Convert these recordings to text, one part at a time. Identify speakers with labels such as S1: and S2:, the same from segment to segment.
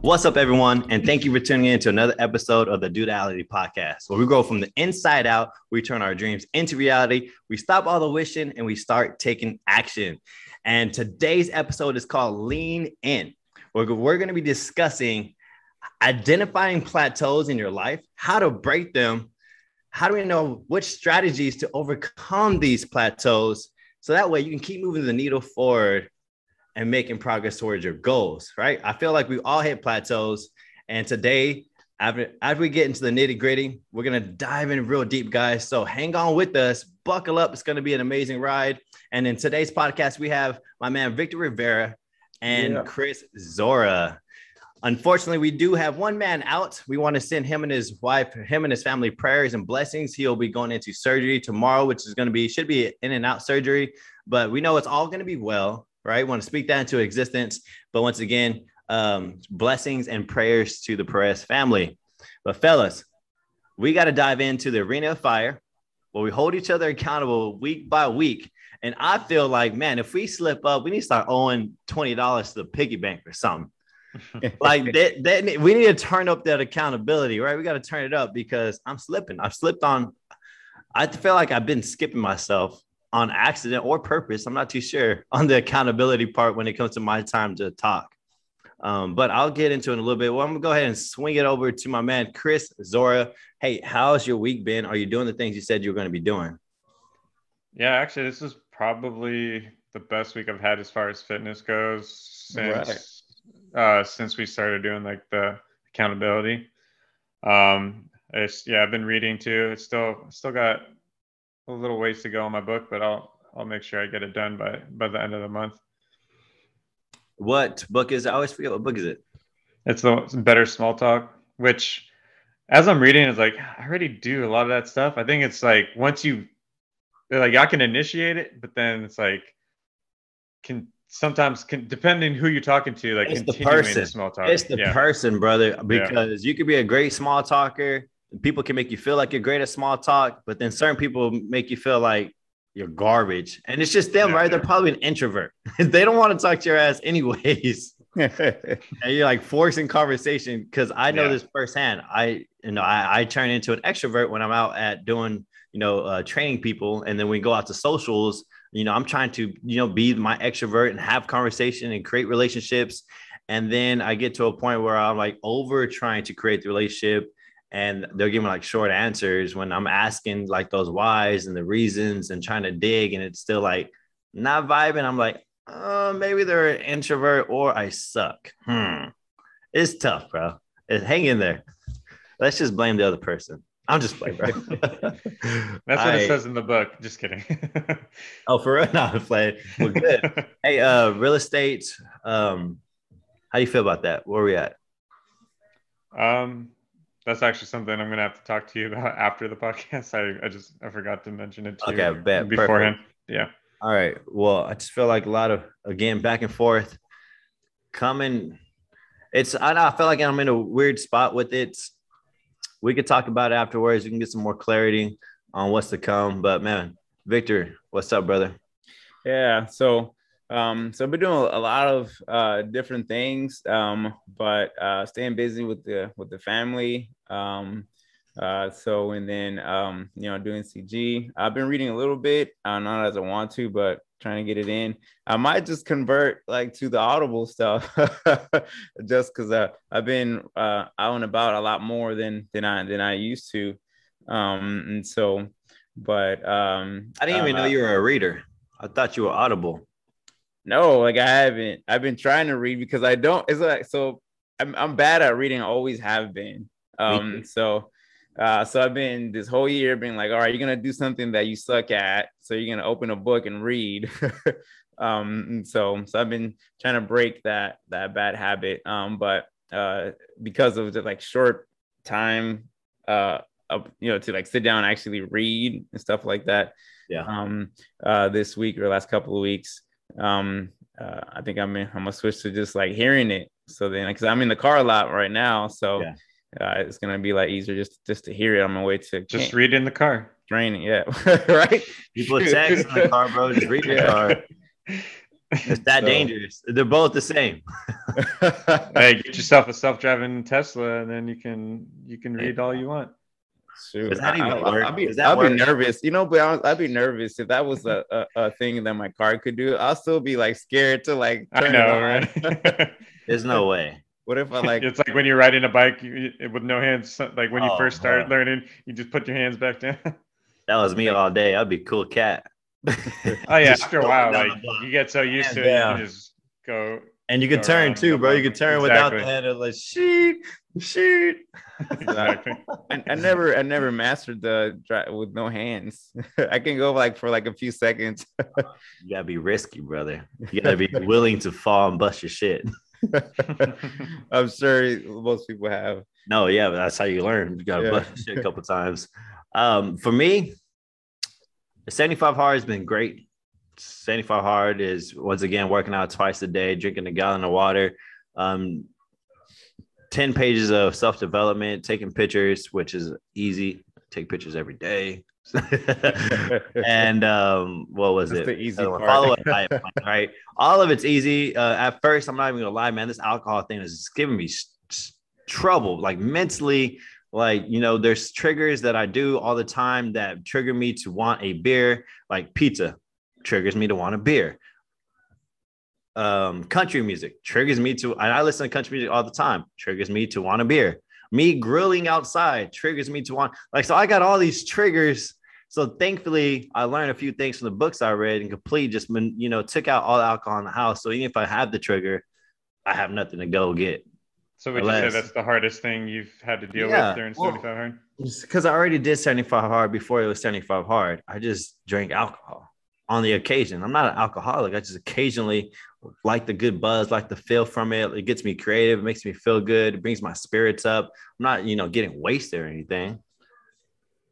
S1: What's up, everyone? And thank you for tuning in to another episode of the Duality Podcast, where we grow from the inside out. We turn our dreams into reality. We stop all the wishing and we start taking action. And today's episode is called Lean In. We're, we're going to be discussing identifying plateaus in your life, how to break them, how do we know which strategies to overcome these plateaus so that way you can keep moving the needle forward and making progress towards your goals, right? I feel like we all hit plateaus. And today, after, after we get into the nitty gritty, we're going to dive in real deep, guys. So hang on with us, buckle up. It's going to be an amazing ride. And in today's podcast, we have my man, Victor Rivera and yeah. Chris Zora. Unfortunately, we do have one man out. We want to send him and his wife, him and his family prayers and blessings. He'll be going into surgery tomorrow, which is going to be, should be in and out surgery, but we know it's all going to be well right? We want to speak that into existence. But once again, um, blessings and prayers to the Perez family. But fellas, we got to dive into the arena of fire where we hold each other accountable week by week. And I feel like, man, if we slip up, we need to start owing $20 to the piggy bank or something. like that, that, we need to turn up that accountability, right? We got to turn it up because I'm slipping. I've slipped on. I feel like I've been skipping myself on accident or purpose. I'm not too sure on the accountability part when it comes to my time to talk. Um, but I'll get into it in a little bit. Well, I'm gonna go ahead and swing it over to my man Chris Zora. Hey, how's your week been? Are you doing the things you said you were going to be doing?
S2: Yeah, actually, this is probably the best week I've had as far as fitness goes since right. Uh, since we started doing like the accountability. Um, it's, yeah, I've been reading too. It's still still got a little ways to go on my book, but I'll I'll make sure I get it done by by the end of the month.
S1: What book is? It? I always forget what book is it.
S2: It's the Better Small Talk, which as I'm reading, it's like I already do a lot of that stuff. I think it's like once you like I can initiate it, but then it's like can sometimes can depending who you're talking to, like
S1: it's the person. Small talk. It's the yeah. person, brother, because yeah. you could be a great small talker people can make you feel like you're great at small talk, but then certain people make you feel like you're garbage. And it's just them, yeah, right? They're probably an introvert. they don't want to talk to your ass anyways. and you're like forcing conversation because I know this firsthand. I you know I, I turn into an extrovert when I'm out at doing you know uh, training people, and then we go out to socials. You know, I'm trying to you know be my extrovert and have conversation and create relationships. And then I get to a point where I'm like over trying to create the relationship and they're giving like short answers when I'm asking like those whys and the reasons and trying to dig, and it's still like not vibing. I'm like, oh, maybe they're an introvert or I suck. Hmm. It's tough, bro. It's, hang in there. Let's just blame the other person. I'm just playing, bro.
S2: That's what I, it says in the book. Just kidding.
S1: oh, for real? No, I'm playing. Well, good. hey, uh, real estate. Um, how do you feel about that? Where are we at?
S2: Um, that's actually something I'm gonna have to talk to you about after the podcast. I, I just I forgot to mention it to okay, you bet. beforehand. Perfect. Yeah.
S1: All right. Well, I just feel like a lot of again back and forth coming. It's I I feel like I'm in a weird spot with it. We could talk about it afterwards. We can get some more clarity on what's to come. But man, Victor, what's up, brother?
S3: Yeah. So um, so I've been doing a lot of uh, different things, um, but uh, staying busy with the with the family. Um, uh, so and then um, you know doing CG. I've been reading a little bit, uh, not as I want to, but trying to get it in. I might just convert like to the Audible stuff, just because uh, I've been uh, out and about a lot more than than I than I used to. Um, and so, but um,
S1: I didn't even know uh, you were a reader. I thought you were Audible.
S3: No, like I haven't. I've been trying to read because I don't. It's like so. I'm I'm bad at reading. I always have been. Um. So, uh. So I've been this whole year being like, all right, you're gonna do something that you suck at. So you're gonna open a book and read. um. And so so I've been trying to break that that bad habit. Um. But uh, because of the like short time, uh, of, you know, to like sit down and actually read and stuff like that.
S1: Yeah.
S3: Um. Uh. This week or last couple of weeks um uh, I think I'm in, I'm gonna switch to just like hearing it. So then, because I'm in the car a lot right now, so yeah. Uh, it's gonna be like easier just just to hear it on my way to
S2: just read in the car.
S3: Training, yeah, right.
S1: People text in the car, bro. Just read in the car. It's that so. dangerous. They're both the same.
S2: hey, get yourself a self-driving Tesla, and then you can you can read all you want.
S3: Shoot, Does that even I, work? I'd be, I'd be nervous. You know, but I'd be nervous if that was a, a, a, thing that my car could do. I'll still be like scared to like.
S2: I know, right?
S1: There's no way.
S3: What if I like?
S2: It's like when you're riding a bike with no hands. Like when you oh, first start learning, you just put your hands back down.
S1: That was me all day. I'd be cool cat.
S2: oh yeah, after a while, like you get so used to it, you just go.
S1: And you can turn too, bro. You can turn exactly. without the handle, like shoot, shoot.
S3: Exactly. I, I, never, I never mastered the drive with no hands. I can go like for like a few seconds.
S1: you gotta be risky, brother. You gotta be willing to fall and bust your shit.
S3: I'm sure most people have.
S1: No, yeah, but that's how you learn. You gotta yeah. bust shit a couple times. Um, for me, 75 hard has been great. 75 hard is once again working out twice a day, drinking a gallon of water, um, 10 pages of self development, taking pictures, which is easy. Take pictures every day. and um, what was That's it?
S3: The easy part. Follow up
S1: diet plan, right? All of it's easy. Uh, at first, I'm not even gonna lie, man. This alcohol thing is giving me trouble, like mentally. Like you know, there's triggers that I do all the time that trigger me to want a beer. Like pizza triggers me to want a beer. Um, country music triggers me to, and I listen to country music all the time. Triggers me to want a beer. Me grilling outside triggers me to want like so. I got all these triggers so thankfully, I learned a few things from the books I read and completely just you know took out all the alcohol in the house. So even if I have the trigger, I have nothing to go get.
S2: So would Unless, you say that's the hardest thing you've had to deal yeah, with during well, 75 hard?
S1: Because I already did 75 hard before it was 75 hard. I just drank alcohol on the occasion. I'm not an alcoholic. I just occasionally like the good buzz, like the feel from it. It gets me creative, it makes me feel good, it brings my spirits up. I'm not, you know, getting wasted or anything.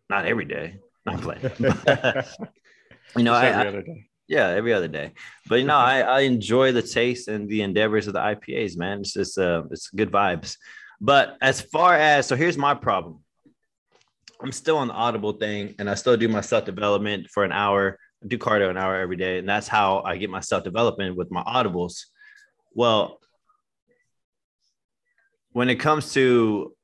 S1: Not every day. I'm playing. you know, I, I yeah, every other day. But you know, I, I enjoy the taste and the endeavors of the IPAs, man. It's just uh it's good vibes. But as far as so here's my problem. I'm still on the audible thing and I still do my self-development for an hour, I do cardio an hour every day, and that's how I get my self-development with my audibles. Well, when it comes to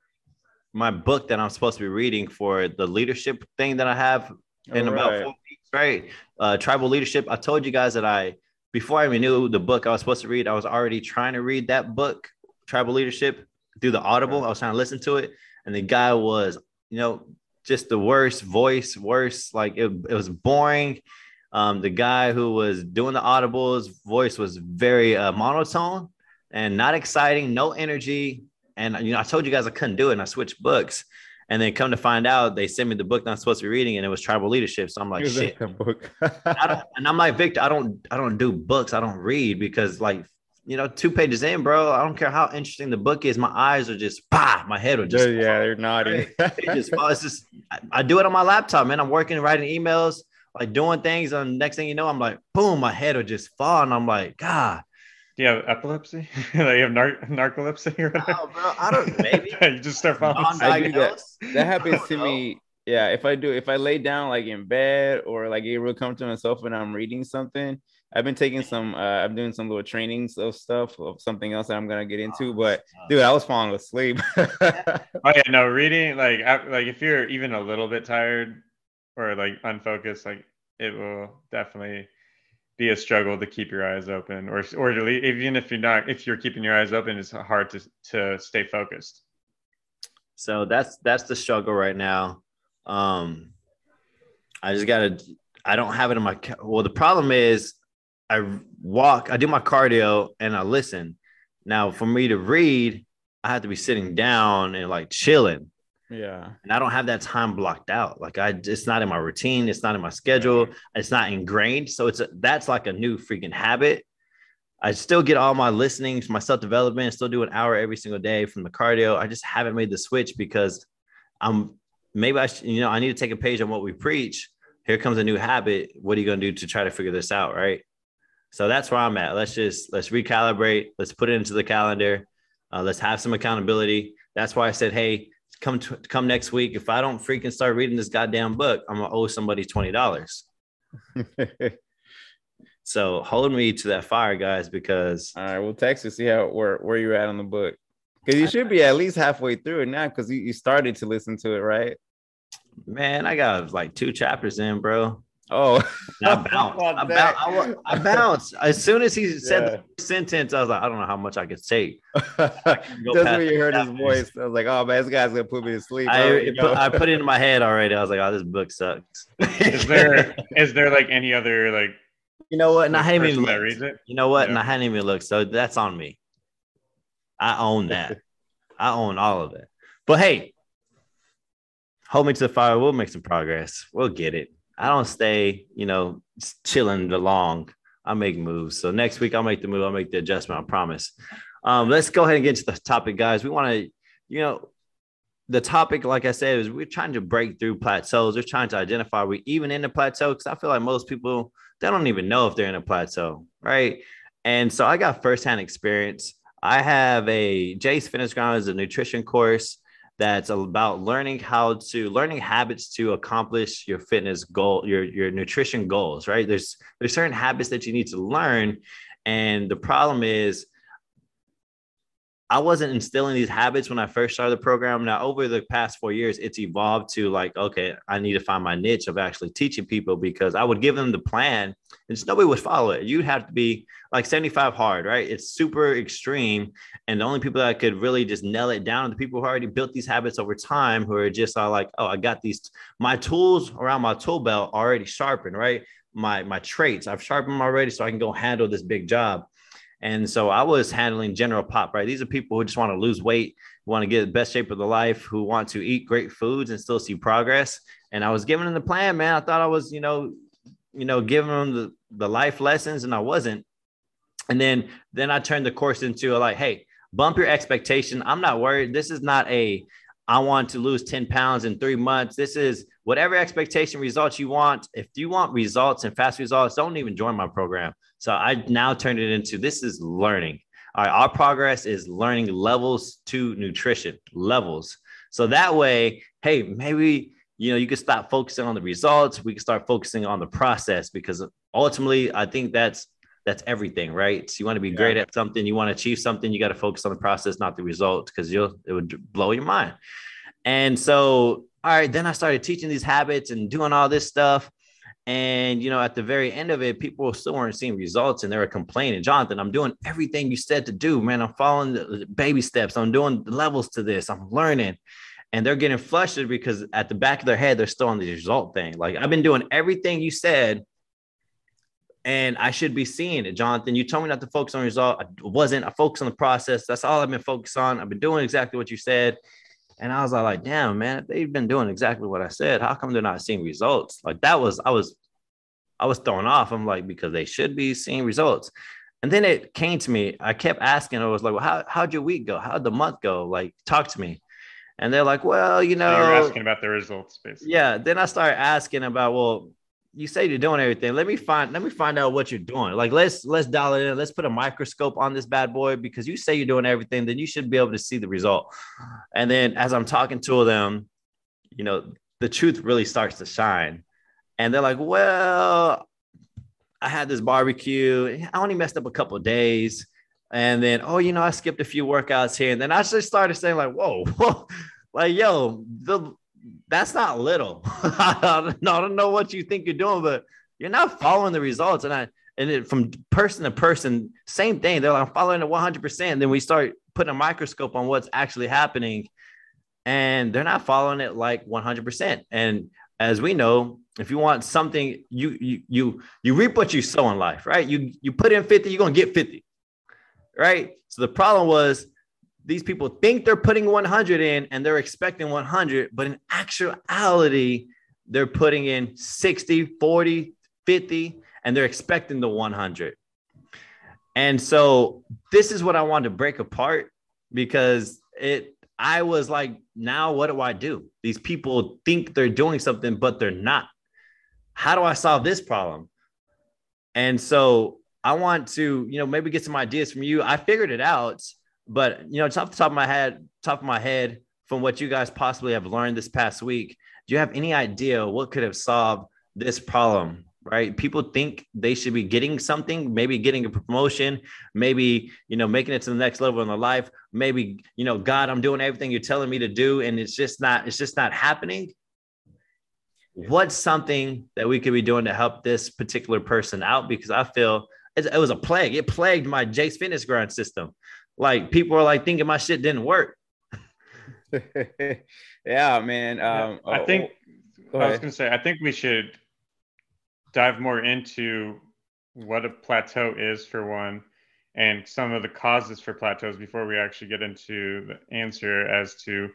S1: my book that I'm supposed to be reading for the leadership thing that I have in All about right. four weeks, right? Uh, tribal leadership. I told you guys that I, before I even knew the book I was supposed to read, I was already trying to read that book, Tribal Leadership, through the Audible. I was trying to listen to it, and the guy was, you know, just the worst voice, worse. Like it, it was boring. Um, the guy who was doing the audibles voice was very uh, monotone and not exciting, no energy, and you know, I told you guys I couldn't do it, and I switched books. And then come to find out, they sent me the book that I'm supposed to be reading, and it was tribal leadership. So I'm like, shit. Book. I don't, and I'm like, Victor, I don't, I don't do books. I don't read because, like, you know, two pages in, bro. I don't care how interesting the book is. My eyes are just, bah, my head will just,
S3: yeah, they're naughty.
S1: it just, it's just, I, I do it on my laptop, man. I'm working, writing emails, like doing things, and next thing you know, I'm like, boom, my head will just fall, and I'm like, God,
S2: do you have epilepsy? you have nar- narcolepsy or whatever?
S1: Oh, bro, I don't. Maybe
S2: you just start falling.
S3: That, that happens to know. me. Yeah, if I do, if I lay down like in bed or like get real comfortable myself and I'm reading something, I've been taking some. Uh, I'm doing some little trainings of stuff of something else that I'm gonna get into. Oh, but dude, I was falling asleep.
S2: oh yeah, no, reading like like if you're even a little bit tired or like unfocused, like it will definitely be a struggle to keep your eyes open or or even if you're not if you're keeping your eyes open it's hard to to stay focused.
S1: So that's that's the struggle right now. Um i just gotta i don't have it in my well the problem is i walk i do my cardio and i listen. Now for me to read i have to be sitting down and like chilling
S3: yeah.
S1: And I don't have that time blocked out. Like I it's not in my routine, it's not in my schedule, it's not ingrained. So it's a, that's like a new freaking habit. I still get all my listenings, my self-development, still do an hour every single day from the cardio. I just haven't made the switch because I'm maybe I should, you know, I need to take a page on what we preach. Here comes a new habit. What are you going to do to try to figure this out, right? So that's where I'm at. Let's just let's recalibrate. Let's put it into the calendar. Uh, let's have some accountability. That's why I said, hey, come to, come next week. If I don't freaking start reading this goddamn book, I'm gonna owe somebody twenty dollars. So hold me to that fire, guys, because
S3: all right, we'll text you see how where where you're at on the book. Because you should be at least halfway through it now, because you, you started to listen to it, right?
S1: Man, I got like two chapters in, bro.
S3: Oh,
S1: I bounced. I, bounced. I, I bounced. As soon as he said yeah. the sentence, I was like, I don't know how much I could take.
S3: Just when you heard his voice, I was like, oh man, this guy's gonna put me to sleep.
S1: I, put, I put it in my head already. I was like, oh, this book sucks.
S2: is there is there like any other like
S1: you know what? And I hadn't even looked. You know what? Yeah. And I hadn't even looked. So that's on me. I own that. I own all of it. But hey, hold me to the fire. We'll make some progress. We'll get it. I don't stay, you know, chilling the long. I make moves. So next week I'll make the move. I'll make the adjustment. I promise. Um, let's go ahead and get to the topic, guys. We want to, you know, the topic, like I said, is we're trying to break through plateaus. We're trying to identify we even in the plateau because I feel like most people they don't even know if they're in a plateau, right? And so I got firsthand experience. I have a Jace Fitness Ground is a nutrition course that's about learning how to learning habits to accomplish your fitness goal, your your nutrition goals, right? There's there's certain habits that you need to learn. And the problem is I wasn't instilling these habits when I first started the program. Now, over the past four years, it's evolved to like, okay, I need to find my niche of actually teaching people because I would give them the plan and just nobody would follow it. You'd have to be like 75 hard, right? It's super extreme. And the only people that could really just nail it down are the people who already built these habits over time, who are just all like, oh, I got these, my tools around my tool belt already sharpened, right? My, my traits, I've sharpened them already so I can go handle this big job. And so I was handling general pop, right? These are people who just want to lose weight, want to get the best shape of their life, who want to eat great foods and still see progress. And I was giving them the plan, man. I thought I was, you know, you know, giving them the, the life lessons, and I wasn't. And then then I turned the course into a like, hey, bump your expectation. I'm not worried. This is not a I want to lose 10 pounds in three months. This is whatever expectation results you want. If you want results and fast results, don't even join my program. So I now turned it into this is learning. All right, our progress is learning levels to nutrition levels. So that way, hey, maybe you know you can stop focusing on the results. We can start focusing on the process because ultimately, I think that's that's everything, right? So you want to be yeah. great at something, you want to achieve something, you got to focus on the process, not the results, because you'll it would blow your mind. And so, all right, then I started teaching these habits and doing all this stuff. And you know, at the very end of it, people still weren't seeing results and they were complaining. Jonathan, I'm doing everything you said to do, man. I'm following the baby steps. I'm doing levels to this. I'm learning. And they're getting flustered because at the back of their head, they're still on the result thing. Like, I've been doing everything you said, and I should be seeing it. Jonathan, you told me not to focus on result. I wasn't. I focused on the process. That's all I've been focused on. I've been doing exactly what you said. And I was like, damn, man, they've been doing exactly what I said. How come they're not seeing results? Like that was, I was, I was thrown off. I'm like, because they should be seeing results. And then it came to me. I kept asking. I was like, well, how, how'd your week go? How'd the month go? Like, talk to me. And they're like, well, you know,
S2: asking about the results, basically.
S1: Yeah. Then I started asking about, well, you say you're doing everything. Let me find let me find out what you're doing. Like let's let's dial it in. Let's put a microscope on this bad boy because you say you're doing everything, then you should be able to see the result. And then as I'm talking to them, you know, the truth really starts to shine. And they're like, well, I had this barbecue. I only messed up a couple days. And then, oh, you know, I skipped a few workouts here. And then I just started saying, like, whoa, whoa, like, yo, the that's not little. I don't know what you think you're doing, but you're not following the results. And I and it, from person to person, same thing. They're like, I'm following it 100%. Then we start putting a microscope on what's actually happening, and they're not following it like 100%. And as we know, if you want something, you you you you reap what you sow in life, right? You you put in 50, you're gonna get 50, right? So the problem was these people think they're putting 100 in and they're expecting 100, but in actuality, they're putting in 60, 40, 50, and they're expecting the 100. And so this is what I wanted to break apart because it, I was like, now what do I do? These people think they're doing something, but they're not. How do I solve this problem? And so I want to, you know, maybe get some ideas from you. I figured it out but you know, it's off the top of my head, top of my head, from what you guys possibly have learned this past week, do you have any idea what could have solved this problem right? People think they should be getting something, maybe getting a promotion, maybe, you know, making it to the next level in their life. Maybe, you know, God, I'm doing everything you're telling me to do. And it's just not, it's just not happening. What's something that we could be doing to help this particular person out? Because I feel it, was a plague. It plagued my Jake's fitness grind system. Like people are like thinking my shit didn't work.
S3: yeah, man. Um,
S2: I think oh, I was gonna say I think we should dive more into what a plateau is for one and some of the causes for plateaus before we actually get into the answer as to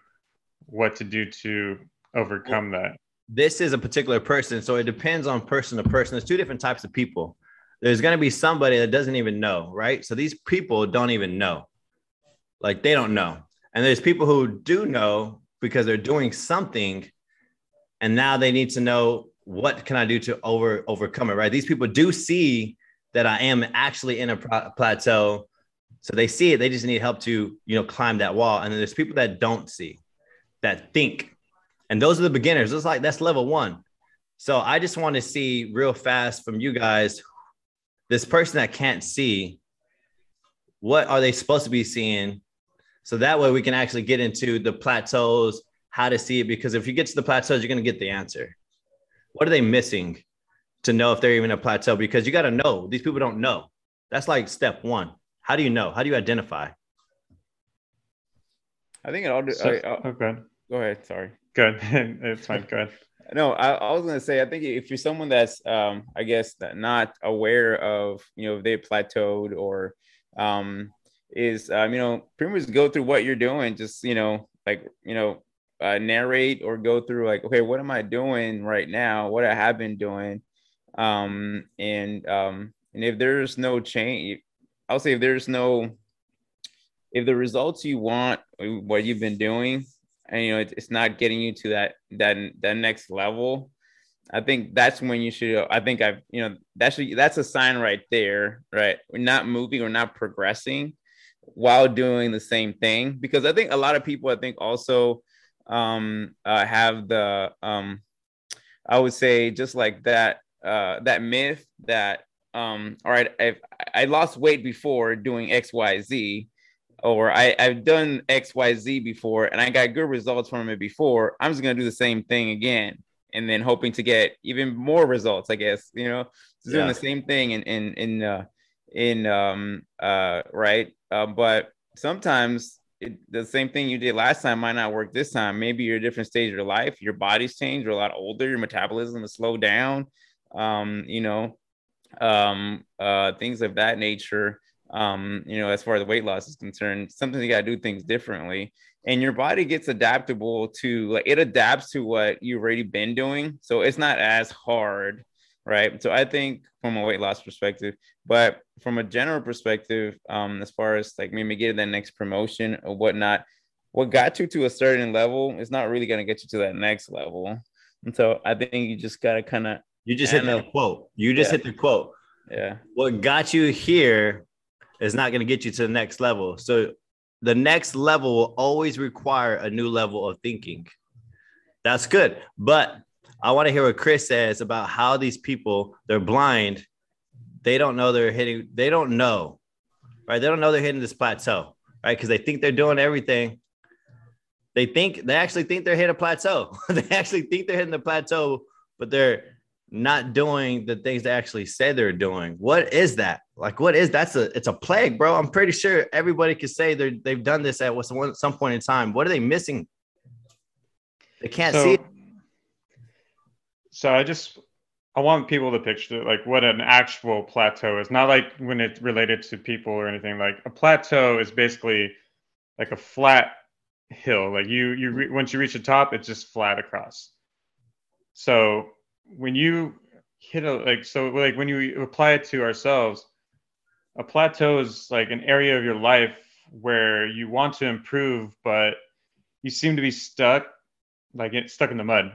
S2: what to do to overcome that
S1: this is a particular person so it depends on person to person there's two different types of people there's going to be somebody that doesn't even know right so these people don't even know like they don't know and there's people who do know because they're doing something and now they need to know what can I do to over overcome it? Right. These people do see that I am actually in a plateau. So they see it. They just need help to, you know, climb that wall. And then there's people that don't see, that think. And those are the beginners. It's like that's level one. So I just want to see real fast from you guys this person that can't see, what are they supposed to be seeing? So that way we can actually get into the plateaus, how to see it. Because if you get to the plateaus, you're going to get the answer what are they missing to know if they're even a plateau? Because you got to know these people don't know. That's like step one. How do you know? How do you identify?
S3: I think it all. Do, so, I, I, oh, okay. Go ahead. Sorry.
S2: Good. it's fine. Good.
S3: No, I, I, was gonna say I think if you're someone that's um, I guess not aware of you know if they plateaued or um, is um, you know pretty much go through what you're doing, just you know like you know uh, narrate or go through like, okay, what am I doing right now? What I have been doing, um, and um, and if there's no change, I'll say if there's no, if the results you want, what you've been doing, and you know it, it's not getting you to that that that next level, I think that's when you should. I think I've you know that's that's a sign right there, right? We're not moving or not progressing while doing the same thing because I think a lot of people I think also um, uh, have the um, I would say just like that uh, that myth that um, all right, I've, I lost weight before doing X Y Z, or I, I've done X Y Z before and I got good results from it before. I'm just gonna do the same thing again, and then hoping to get even more results. I guess you know, doing yeah. the same thing in in in uh, in um uh right, uh, but sometimes it, the same thing you did last time might not work this time. Maybe you're a different stage of your life. Your body's changed. You're a lot older. Your metabolism is slowed down. Um, you know, um, uh, things of that nature. Um, you know, as far as weight loss is concerned, sometimes you got to do things differently, and your body gets adaptable to like it adapts to what you've already been doing. So it's not as hard right? So I think from a weight loss perspective, but from a general perspective, um, as far as like maybe getting that next promotion or whatnot, what got you to a certain level is not really going to get you to that next level. And so I think you just got to kind of
S1: you just hit the quote. You just yeah. hit the quote.
S3: Yeah.
S1: What got you here is not going to get you to the next level. So the next level will always require a new level of thinking. That's good. But I want to hear what Chris says about how these people they're blind. They don't know they're hitting. They don't know, right? They don't know they're hitting this plateau, right? Because they think they're doing everything. They think they actually think they're hitting a plateau. they actually think they're hitting the plateau, but they're not doing the things they actually say they're doing. What is that? Like, what is that's a it's a plague, bro. I'm pretty sure everybody could say they they've done this at some point in time. What are they missing? They can't so, see it
S2: so I just I want people to picture like what an actual plateau is, not like when it's related to people or anything. Like a plateau is basically like a flat hill. Like you you re- once you reach the top, it's just flat across. So when you hit a like so like when you apply it to ourselves, a plateau is like an area of your life where you want to improve, but you seem to be stuck, like it stuck in the mud.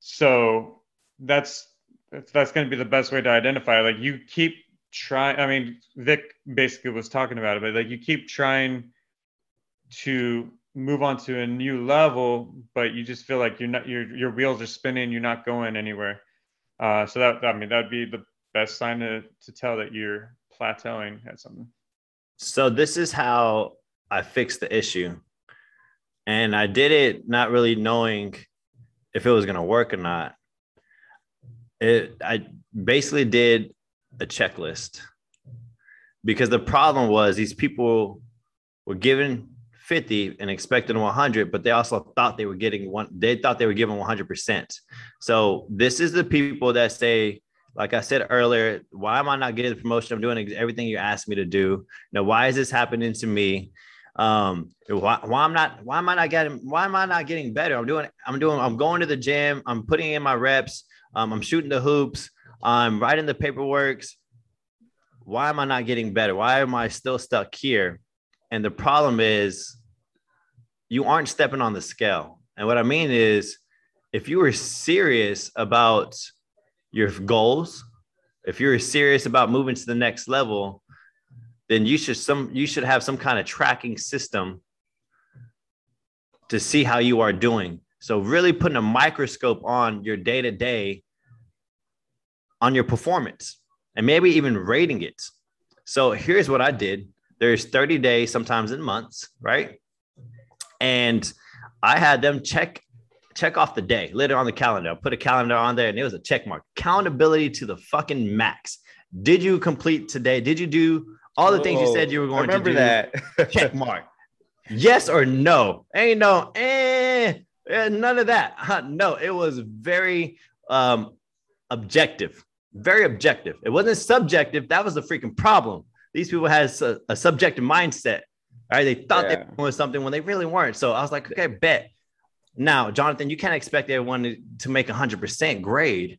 S2: So that's that's going to be the best way to identify like you keep trying i mean vic basically was talking about it but like you keep trying to move on to a new level but you just feel like you're not your your wheels are spinning you're not going anywhere Uh, so that I mean that'd be the best sign to to tell that you're plateauing at something.
S1: So this is how I fixed the issue. And I did it not really knowing if it was going to work or not. It I basically did a checklist. Because the problem was these people were given 50 and expected 100, but they also thought they were getting one, they thought they were given 100%. So this is the people that say, like I said earlier, why am I not getting the promotion? I'm doing everything you asked me to do. Now, why is this happening to me? Um, why, why I'm not, why am I not getting, why am I not getting better? I'm doing, I'm doing, I'm going to the gym, I'm putting in my reps, um, I'm shooting the hoops, I'm writing the paperwork. Why am I not getting better? Why am I still stuck here? And the problem is you aren't stepping on the scale. And what I mean is, if you were serious about your goals, if you're serious about moving to the next level, then you should some you should have some kind of tracking system to see how you are doing. So really putting a microscope on your day to day on your performance and maybe even rating it. So here's what I did. There's 30 days, sometimes in months, right? And I had them check check off the day later on the calendar. I put a calendar on there and it was a check mark. Accountability to the fucking max. Did you complete today? Did you do all the things you said you were going
S3: I remember
S1: to
S3: do?
S1: that. check mark. Yes or no? Ain't no eh, eh none of that. Huh, no, it was very um objective. Very objective. It wasn't subjective. That was the freaking problem. These people had a, a subjective mindset Right? They thought yeah. they were something when they really weren't. So I was like, okay, bet. Now, Jonathan, you can't expect everyone to, to make a hundred percent grade.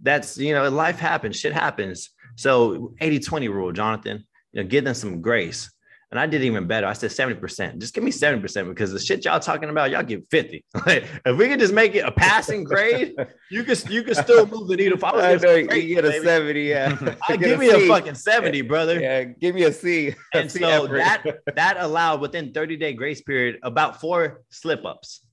S1: That's you know, life happens, shit happens. So 80-20 rule, Jonathan, you know, give them some grace. And I did even better. I said 70%. Just give me 70% because the shit y'all talking about, y'all give 50. Like, if we could just make it a passing grade, you could you could still move the needle. If I was
S3: I know, great, you get a baby. 70, yeah.
S1: I give me a, a fucking 70, brother.
S3: Yeah, give me a C.
S1: And C so effort. that that allowed within 30 day grace period about four slip ups.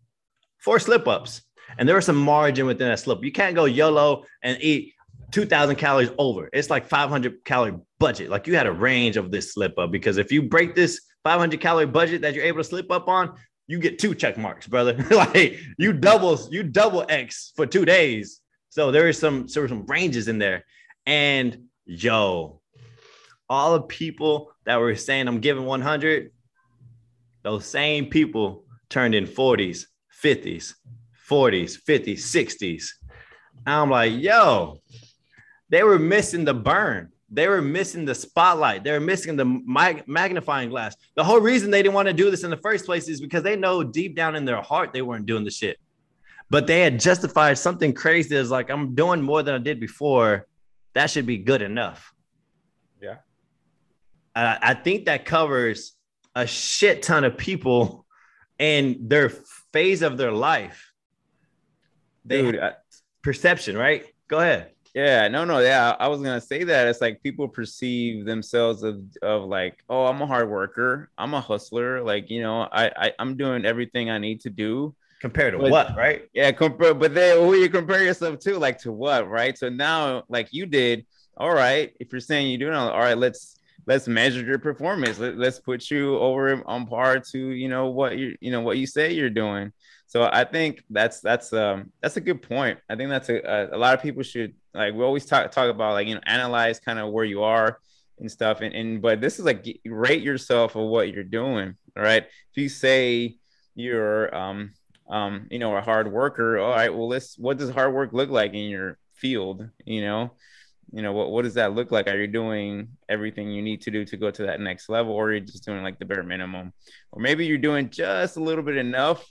S1: Four slip ups. And there was some margin within that slip. You can't go YOLO and eat 2000 calories over. It's like 500 calorie budget. Like you had a range of this slip up because if you break this 500 calorie budget that you're able to slip up on, you get two check marks, brother. like you double, you double X for two days. So there is some, there some ranges in there. And yo, all the people that were saying I'm giving 100, those same people turned in 40s, 50s, 40s, 50s, 60s. I'm like, yo, they were missing the burn. They were missing the spotlight. They were missing the mag- magnifying glass. The whole reason they didn't want to do this in the first place is because they know deep down in their heart they weren't doing the shit. But they had justified something crazy as like, I'm doing more than I did before. That should be good enough.
S3: Yeah.
S1: Uh, I think that covers a shit ton of people and their phase of their life. They Dude, I- perception, right? Go ahead.
S3: Yeah, no, no, yeah. I was gonna say that it's like people perceive themselves of of like, oh, I'm a hard worker, I'm a hustler, like you know, I, I I'm doing everything I need to do.
S1: Compared to but, what, right?
S3: Yeah, compare, but then who you compare yourself to, like to what, right? So now, like you did, all right. If you're saying you're doing all right, let's let's measure your performance. Let, let's put you over on par to you know what you you know what you say you're doing. So I think that's that's um that's a good point. I think that's a, a, a lot of people should like we always talk talk about like you know analyze kind of where you are and stuff and, and but this is like rate yourself of what you're doing all right if you say you're um um you know a hard worker all right well let's what does hard work look like in your field you know? You know what, what does that look like? Are you doing everything you need to do to go to that next level or you're you just doing like the bare minimum? Or maybe you're doing just a little bit enough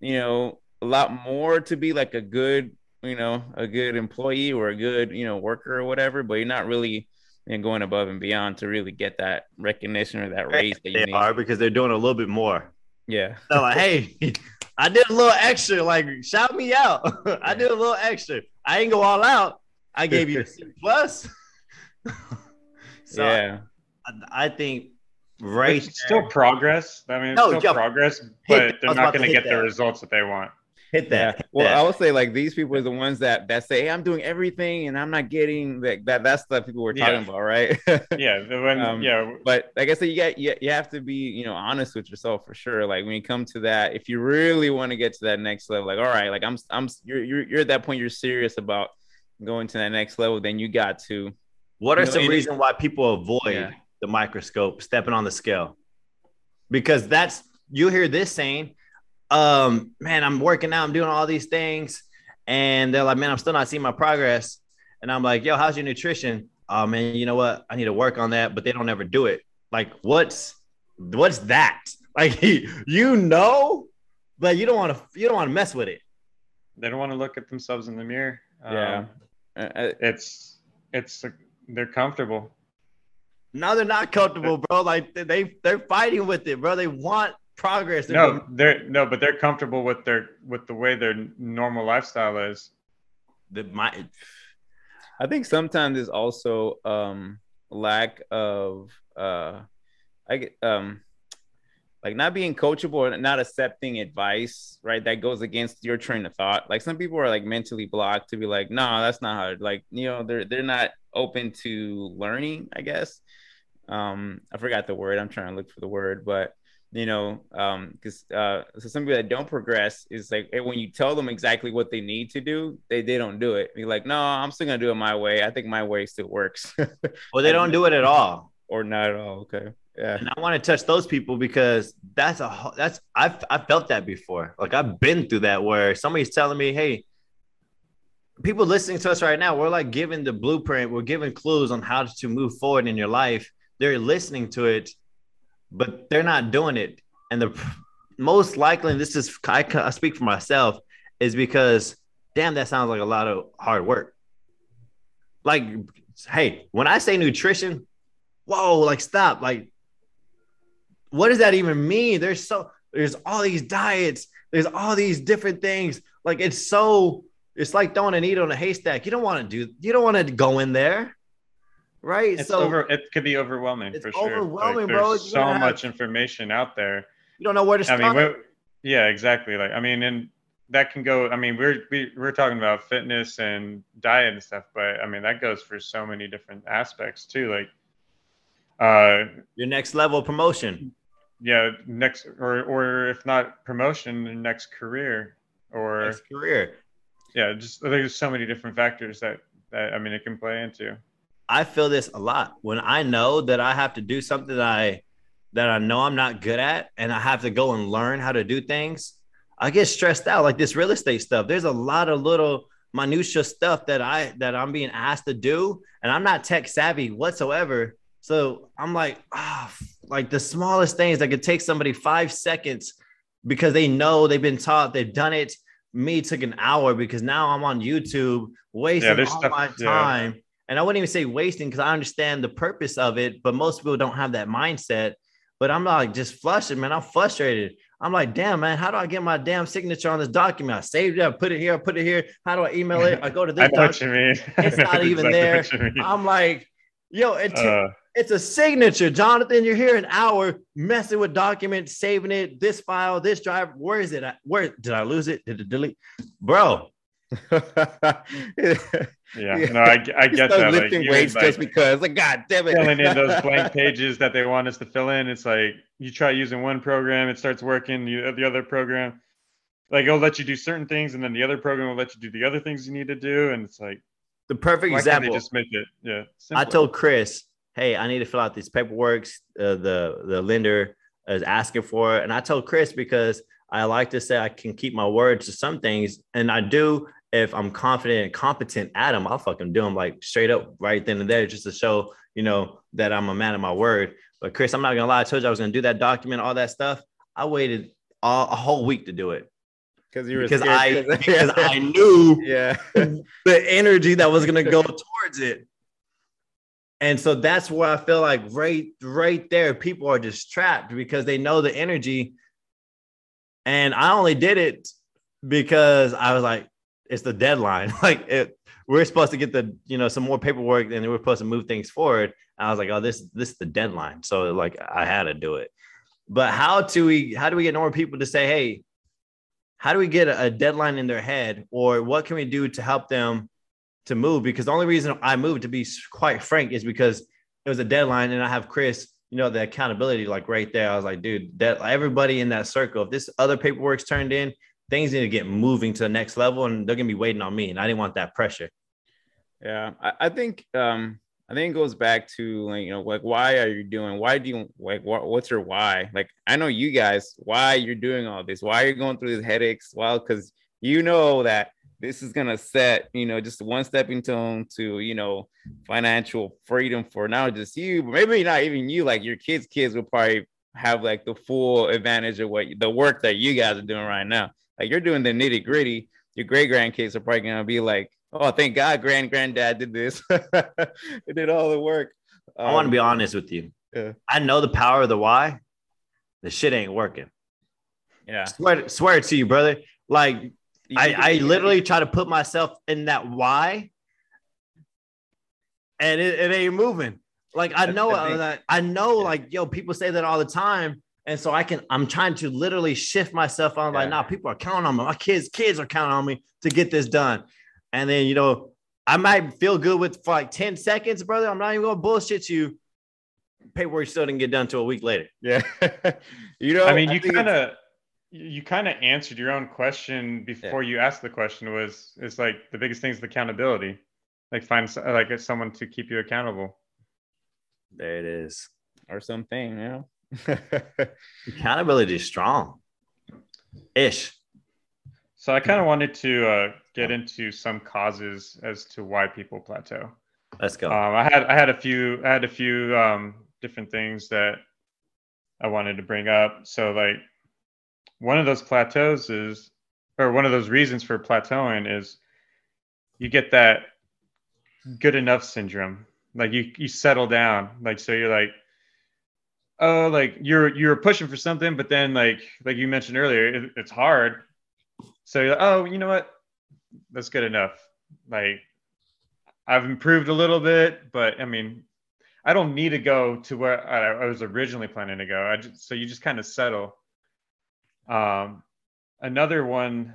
S3: you know a lot more to be like a good you know, a good employee or a good, you know, worker or whatever, but you're not really you know, going above and beyond to really get that recognition or that raise that
S1: you
S3: they
S1: need. are because they're doing a little bit more.
S3: Yeah.
S1: So like, hey, I did a little extra. Like, shout me out. I did a little extra. I ain't go all out. I gave you a C plus.
S3: so yeah.
S1: I, I think right
S2: it's still progress. I mean, it's no, still yo, progress, but they're not going to get the results that they want.
S1: Hit that.
S3: Yeah.
S1: hit
S3: Well,
S1: that.
S3: I would say like these people are the ones that that say, "Hey, I'm doing everything and I'm not getting that." that that's the people we're talking
S2: Yeah.
S3: about, right?
S2: Yeah, when
S3: Um,
S2: yeah,
S3: but like I said, you got you, you have to be you know honest with yourself for sure. Like when you come to that, if you really want to get to that next level, like all right, like I'm I'm you're you're, you're at that point, you're serious about going to that next level, then you got to
S1: What are
S3: You know,
S1: some
S3: and
S1: reasons why people avoid
S3: Yeah.
S1: the microscope, stepping on the scale? Because that's you hear this saying, um, man, I'm working out, I'm doing all these things, and they're like, man, I'm still not seeing my progress. And I'm like, yo, how's your nutrition? Oh man, you know what? I need to work on that, but they don't ever do it. Like, what's what's that? Like, you know, but you don't want to you don't want to mess with it.
S2: they don't want to look at themselves in the mirror.
S3: yeah.
S2: Um,
S3: Uh, uh,
S2: it's it's they're comfortable.
S1: No, they're not comfortable, bro. Like they they're fighting with it, bro. They want progress. They're
S2: No, they're no, but they're comfortable with their with the way their normal lifestyle is.
S1: the, my,
S3: I think sometimes it's also um lack of uh I get um like not being coachable and not accepting advice, right? That goes against your train of thought. Like some people are like mentally blocked to be like, no, that's not how like you know, they're they're not open to learning, I guess. Um, I forgot the word. I'm trying to look for the word, but you know, um, because uh, so some people that don't progress is like when you tell them exactly what they need to do, they they don't do it. You're like, no, I'm still gonna do it my way. I think my way still works,
S1: well, they don't do it at all.
S3: or not at all. Okay, yeah,
S1: And I want to touch those people because that's a that's I've I felt that before. Like I've been through that where somebody's telling me, hey, people listening to us right now, we're like giving the blueprint, we're giving clues on how to move forward in your life. They're listening to it, but they're not doing it. And the most likely, this is I, I speak for myself, is because damn, that sounds like a lot of hard work. Like, hey, when I say nutrition, whoa, like stop, like what does that even mean? There's so there's all these diets, there's all these different things. Like it's so it's like throwing a needle in a haystack. You don't want to do you don't want to go in there. Right.
S2: It's
S1: so
S2: over. It could be overwhelming
S1: It's
S2: for sure.
S1: overwhelming,
S2: there's
S1: bro. You're
S2: So
S1: gonna have-
S2: much information out there.
S1: you don't know where to start.
S2: I mean, we- yeah, exactly. Like, I mean, and that can go. I mean, we're we, we're talking about fitness and diet and stuff, but I mean, that goes for so many different aspects too. Like, uh,
S1: Your next level of promotion.
S2: yeah, next or or if not promotion, next career, or
S1: Next career.
S2: yeah, just there's so many different factors that that I mean it can play into.
S1: I feel this a lot when I know that I have to do something that I that I know I'm not good at and I have to go and learn how to do things. I get stressed out like this real estate stuff. There's a lot of little minutia stuff that I that I'm being asked to do and I'm not tech savvy whatsoever. So I'm like, ah, like the smallest things that could take somebody 5 seconds because they know they've been taught, they've done it. Me took an hour because now I'm on YouTube wasting
S2: there's
S1: all
S2: stuff-
S1: my
S2: yeah.
S1: And I wouldn't even say wasting because I understand the purpose of it, but most people don't have that mindset. But I'm like just flustered, man. I'm frustrated. I'm like, damn, man, how do I get my damn signature on this document? I saved it, I put it here, I put it here. How do I email it? I go to
S2: I
S1: this
S2: document. what you mean.
S1: It's not even there.
S2: you mean.
S1: I'm like, yo, it
S2: Uh,
S1: it's a signature, Jonathan. You're here an hour messing with documents, saving it, this file, this drive. Where is it? Where did I lose it? Did it delete? Bro,
S2: yeah, no, I, I get that.
S3: Lifting
S2: you
S3: weights
S2: like,
S3: just because, like, God damn it.
S2: filling in those blank pages that they want us to fill in. It's like you try using one program, it starts working. You the other program, like it'll let you do certain things, and then the other program will let you do the other things you need to do. And it's like,
S1: the perfect
S2: why
S1: example.
S2: can't they just make it? Yeah,
S1: I told Chris, hey, I need to fill out these paperwork. Uh, the the lender is asking for it, and I told Chris because I like to say I can keep my word to some things, and I do. If I'm confident and competent at them, I'll fucking do them like straight up right then and there, just to show you know that I'm a man of my word. But Chris, I'm not gonna lie. I told you I was gonna do that document, all that stuff. I waited all, a whole week to do it
S3: because you were
S1: because I because I knew
S3: yeah.
S1: the energy that was gonna go towards it. And so that's where I feel like right, right there, people are just trapped because they know the energy. And I only did it because I was like, it's the deadline. Like it, we're supposed to get the, you know, some more paperwork and we're supposed to move things forward. And I was like, oh, this, this is the deadline. So like I had to do it. But how do we how do we get more people to say, hey, how do we get a deadline in their head or what can we do to help them to move because the only reason i moved to be quite frank is because it was a deadline and i have chris you know the accountability like right there i was like dude that everybody in that circle if this other paperwork's turned in things need to get moving to the next level and they're gonna be waiting on me and i didn't want that pressure.
S3: Yeah i, I think um I think it goes back to like you know like why are you doing why do you like what, what's your why? Like I know you guys why you're doing all this why are you going through these headaches? Well because you know that this is gonna set you know just one stepping stone to you know financial freedom for not just you but maybe not even you. Like your kids kids will probably have like the full advantage of what the work that you guys are doing right now like you're doing the nitty gritty your great grandkids are probably gonna be like oh, thank God, grand granddad did this. it did all the work.
S1: Um, I want to be honest with you.
S3: Yeah.
S1: I know the power of the why. The shit ain't working.
S3: Yeah.
S1: Swear, swear to you, brother. Like I, I literally try to put myself in that why, and it, it ain't moving. Like I know that I know, like yo, people say that all the time. And so I can, I'm trying to literally shift myself on yeah. like, now nah, people are counting on me. My kids, kids are counting on me to get this done. And then, you know, I might feel good with for like 10 seconds, brother. I'm not even gonna bullshit you. Paperwork still didn't get done till a week later.
S3: Yeah. you know,
S2: I mean, you kind of you kind of answered your own question before yeah. you asked the question was it's like the biggest thing is the accountability. Like find like someone to keep you accountable.
S1: There it is.
S3: Or something, you
S1: know. accountability is strong. Ish.
S2: So I kind of wanted to uh, get into some causes as to why people plateau.
S1: Let's go.
S2: Um, I had I had a few I had a few um, different things that I wanted to bring up. So like one of those plateaus is, or one of those reasons for plateauing is, you get that good enough syndrome. Like you you settle down. Like so you're like, oh like you're you're pushing for something, but then like like you mentioned earlier, it, it's hard so you're like, oh, you know what? That's good enough. Like I've improved a little bit, but I mean, I don't need to go to where I, I was originally planning to go. I just, so you just kind of settle. Um, another one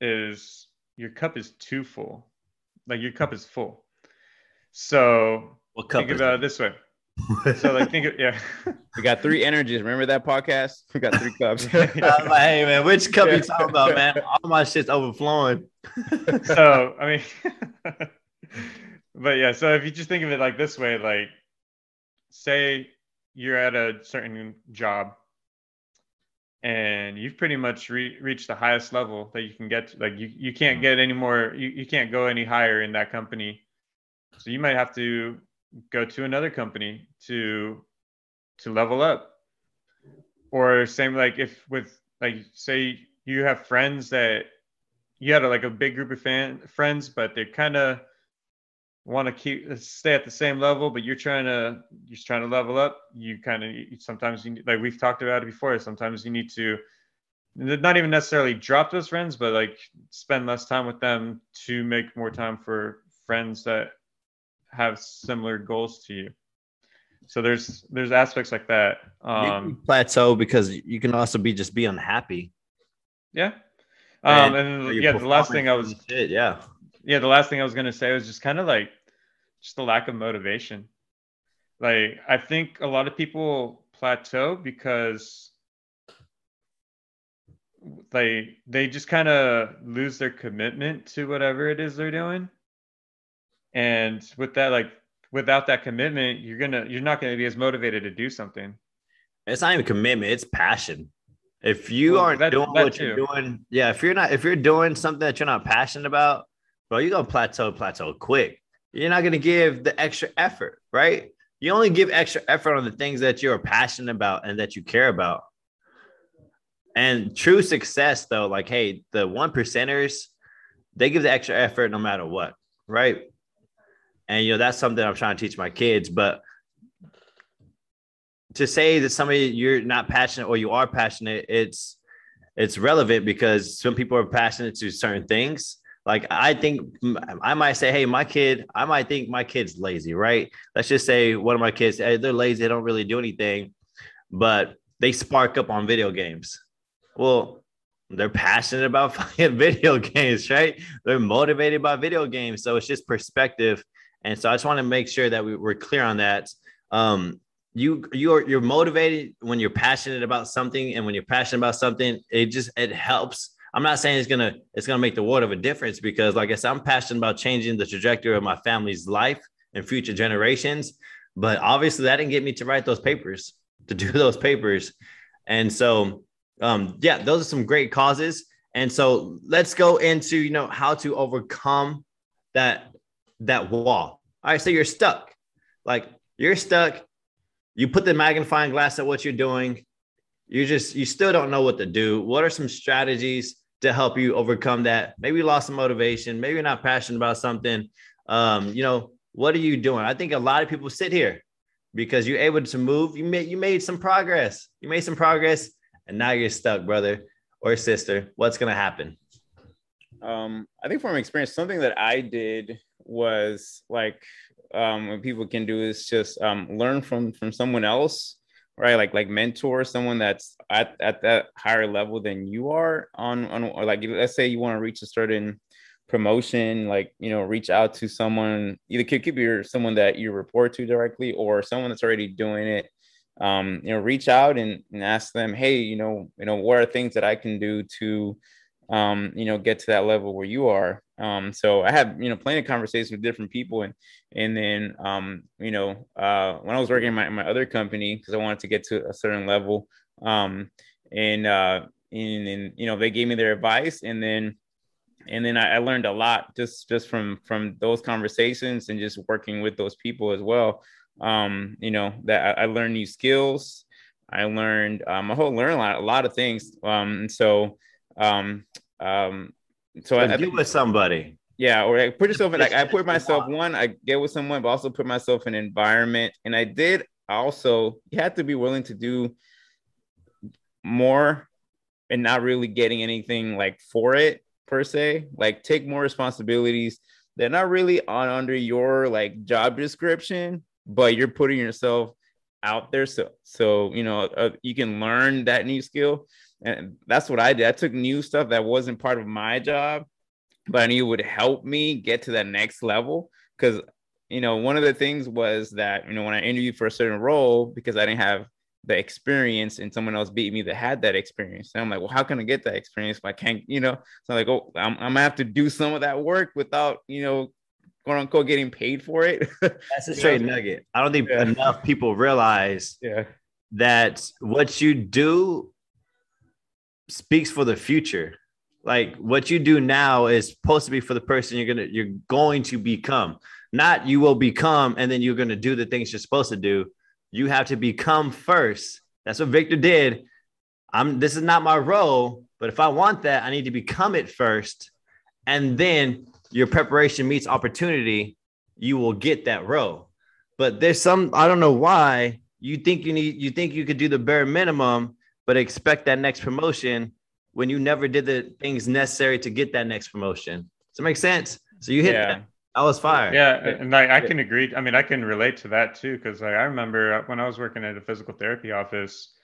S2: is your cup is too full. Like your cup is full. So
S1: what cup
S2: think about it this way so like think of, yeah.
S3: We got three energies. Remember that podcast? We got three cups.
S1: Like, hey man which cup you talking about man? All my shit's overflowing.
S2: So i mean but yeah so if you just think of it like this way like say you're at a certain job and you've pretty much re- reached the highest level that you can get to. like you, you can't mm-hmm. get any more you, you can't go any higher in that company. So you might have to go to another company to to level up. Or same like if with like say you have friends that you had a, like a big group of fan friends but they kind of want to keep stay at the same level but you're trying to you're trying to level up you kind of sometimes you like we've talked about it before sometimes you need to not even necessarily drop those friends but like spend less time with them to make more time for friends that have similar goals to you. So there's there's aspects like that. Um,
S1: plateau because you can also be just be unhappy.
S2: Yeah. Um, and, and yeah, the last thing I was
S1: shit, yeah.
S2: Yeah, the last thing I was gonna say was just kind of like just the lack of motivation. Like I think a lot of people plateau because they they just kind of lose their commitment to whatever it is they're doing and with that like without that commitment you're gonna you're not gonna be as motivated to do something.
S1: It's not even commitment it's passion. If you well, aren't that, doing that what too. you're doing yeah if you're not if you're doing something that you're not passionate about bro you're gonna plateau plateau quick. You're not gonna give the extra effort right? You only give extra effort on the things that you're passionate about and that you care about. And true success though like hey the one percenters they give the extra effort no matter what right and you know that's something i'm trying to teach my kids but to say that somebody you're not passionate or you are passionate it's it's relevant because some people are passionate to certain things like i think i might say hey my kid i might think my kid's lazy right let's just say one of my kids hey, they're lazy they don't really do anything but they spark up on video games well they're passionate about fucking video games, right? They're motivated by video games. So it's just perspective. And so I just want to make sure that we, are clear on that. Um, you you're you're motivated when you're passionate about something, and when you're passionate about something, it just it helps. I'm not saying it's gonna it's gonna make the world of a difference because, like I said, I'm passionate about changing the trajectory of my family's life and future generations. But obviously, that didn't get me to write those papers, to do those papers. And so, um, yeah, those are some great causes. And so let's go into, you know, how to overcome that, that wall. All right. So you're stuck. Like you're stuck. You put the magnifying glass at what you're doing. You just, you still don't know what to do. What are some strategies to help you overcome that? Maybe you lost some motivation. Maybe you're not passionate about something. Um, you know, what are you doing? I think a lot of people sit here because you're able to move. You made you made some progress. You made some progress, and now you're stuck, brother or sister. What's gonna happen?
S3: Um, I think from experience, something that I did was like um, what people can do is just um, learn from from someone else, right? Like like mentor someone that's at, at that higher level than you are on on or like let's say you want to reach a certain promotion like you know reach out to someone either could, could be someone that you report to directly or someone that's already doing it um you know reach out and, and ask them hey you know you know what are things that i can do to um you know get to that level where you are um so i had you know plenty of conversations with different people and and then um you know uh when i was working in my, my other company because i wanted to get to a certain level um and uh and, and you know they gave me their advice and then and then I, I, learned a lot just just from from those conversations and just working with those people as well. Um you know that I, I learned new skills. I learned um i whole learn a lot a lot of things. Um and so um um
S1: so, I, get with somebody
S3: yeah or i put yourself in like i put myself one i get with someone but also put myself in an environment and i did also you have to be willing to do more and not really getting anything like for it per se. Like take more responsibilities. They're not really on under your like job description, but you're putting yourself out there. So so you know uh, you can learn that new skill, and that's what I did. I took new stuff that wasn't part of my job, but I knew it would help me get to that next level. Because you know one of the things was that you know when I interviewed for a certain role because I didn't have the experience and someone else beat me that had that experience. And I'm like, well, how can I get that experience if I can't, you know? So I'm like, oh, I'm, I'm gonna have to do some of that work without, you know, quote unquote getting paid for it.
S1: That's a straight nugget. I don't think yeah. enough people realize
S3: yeah.
S1: that what you do speaks for the future. Like what you do now is supposed to be for the person you're gonna you're going to become. Not you will become and then you're gonna do the things you're supposed to do you have to become first. That's what Victor did. I'm this is not my role, but if I want that, I need to become it first. And then your preparation meets opportunity, you will get that role. But there's some I don't know why you think you need you think you could do the bare minimum, but expect that next promotion when you never did the things necessary to get that next promotion. Does it make sense? So you hit yeah. that. I was fire.
S2: Yeah, and I, I can agree. I mean, I can relate to that too because like, I remember when I was working at a physical therapy office,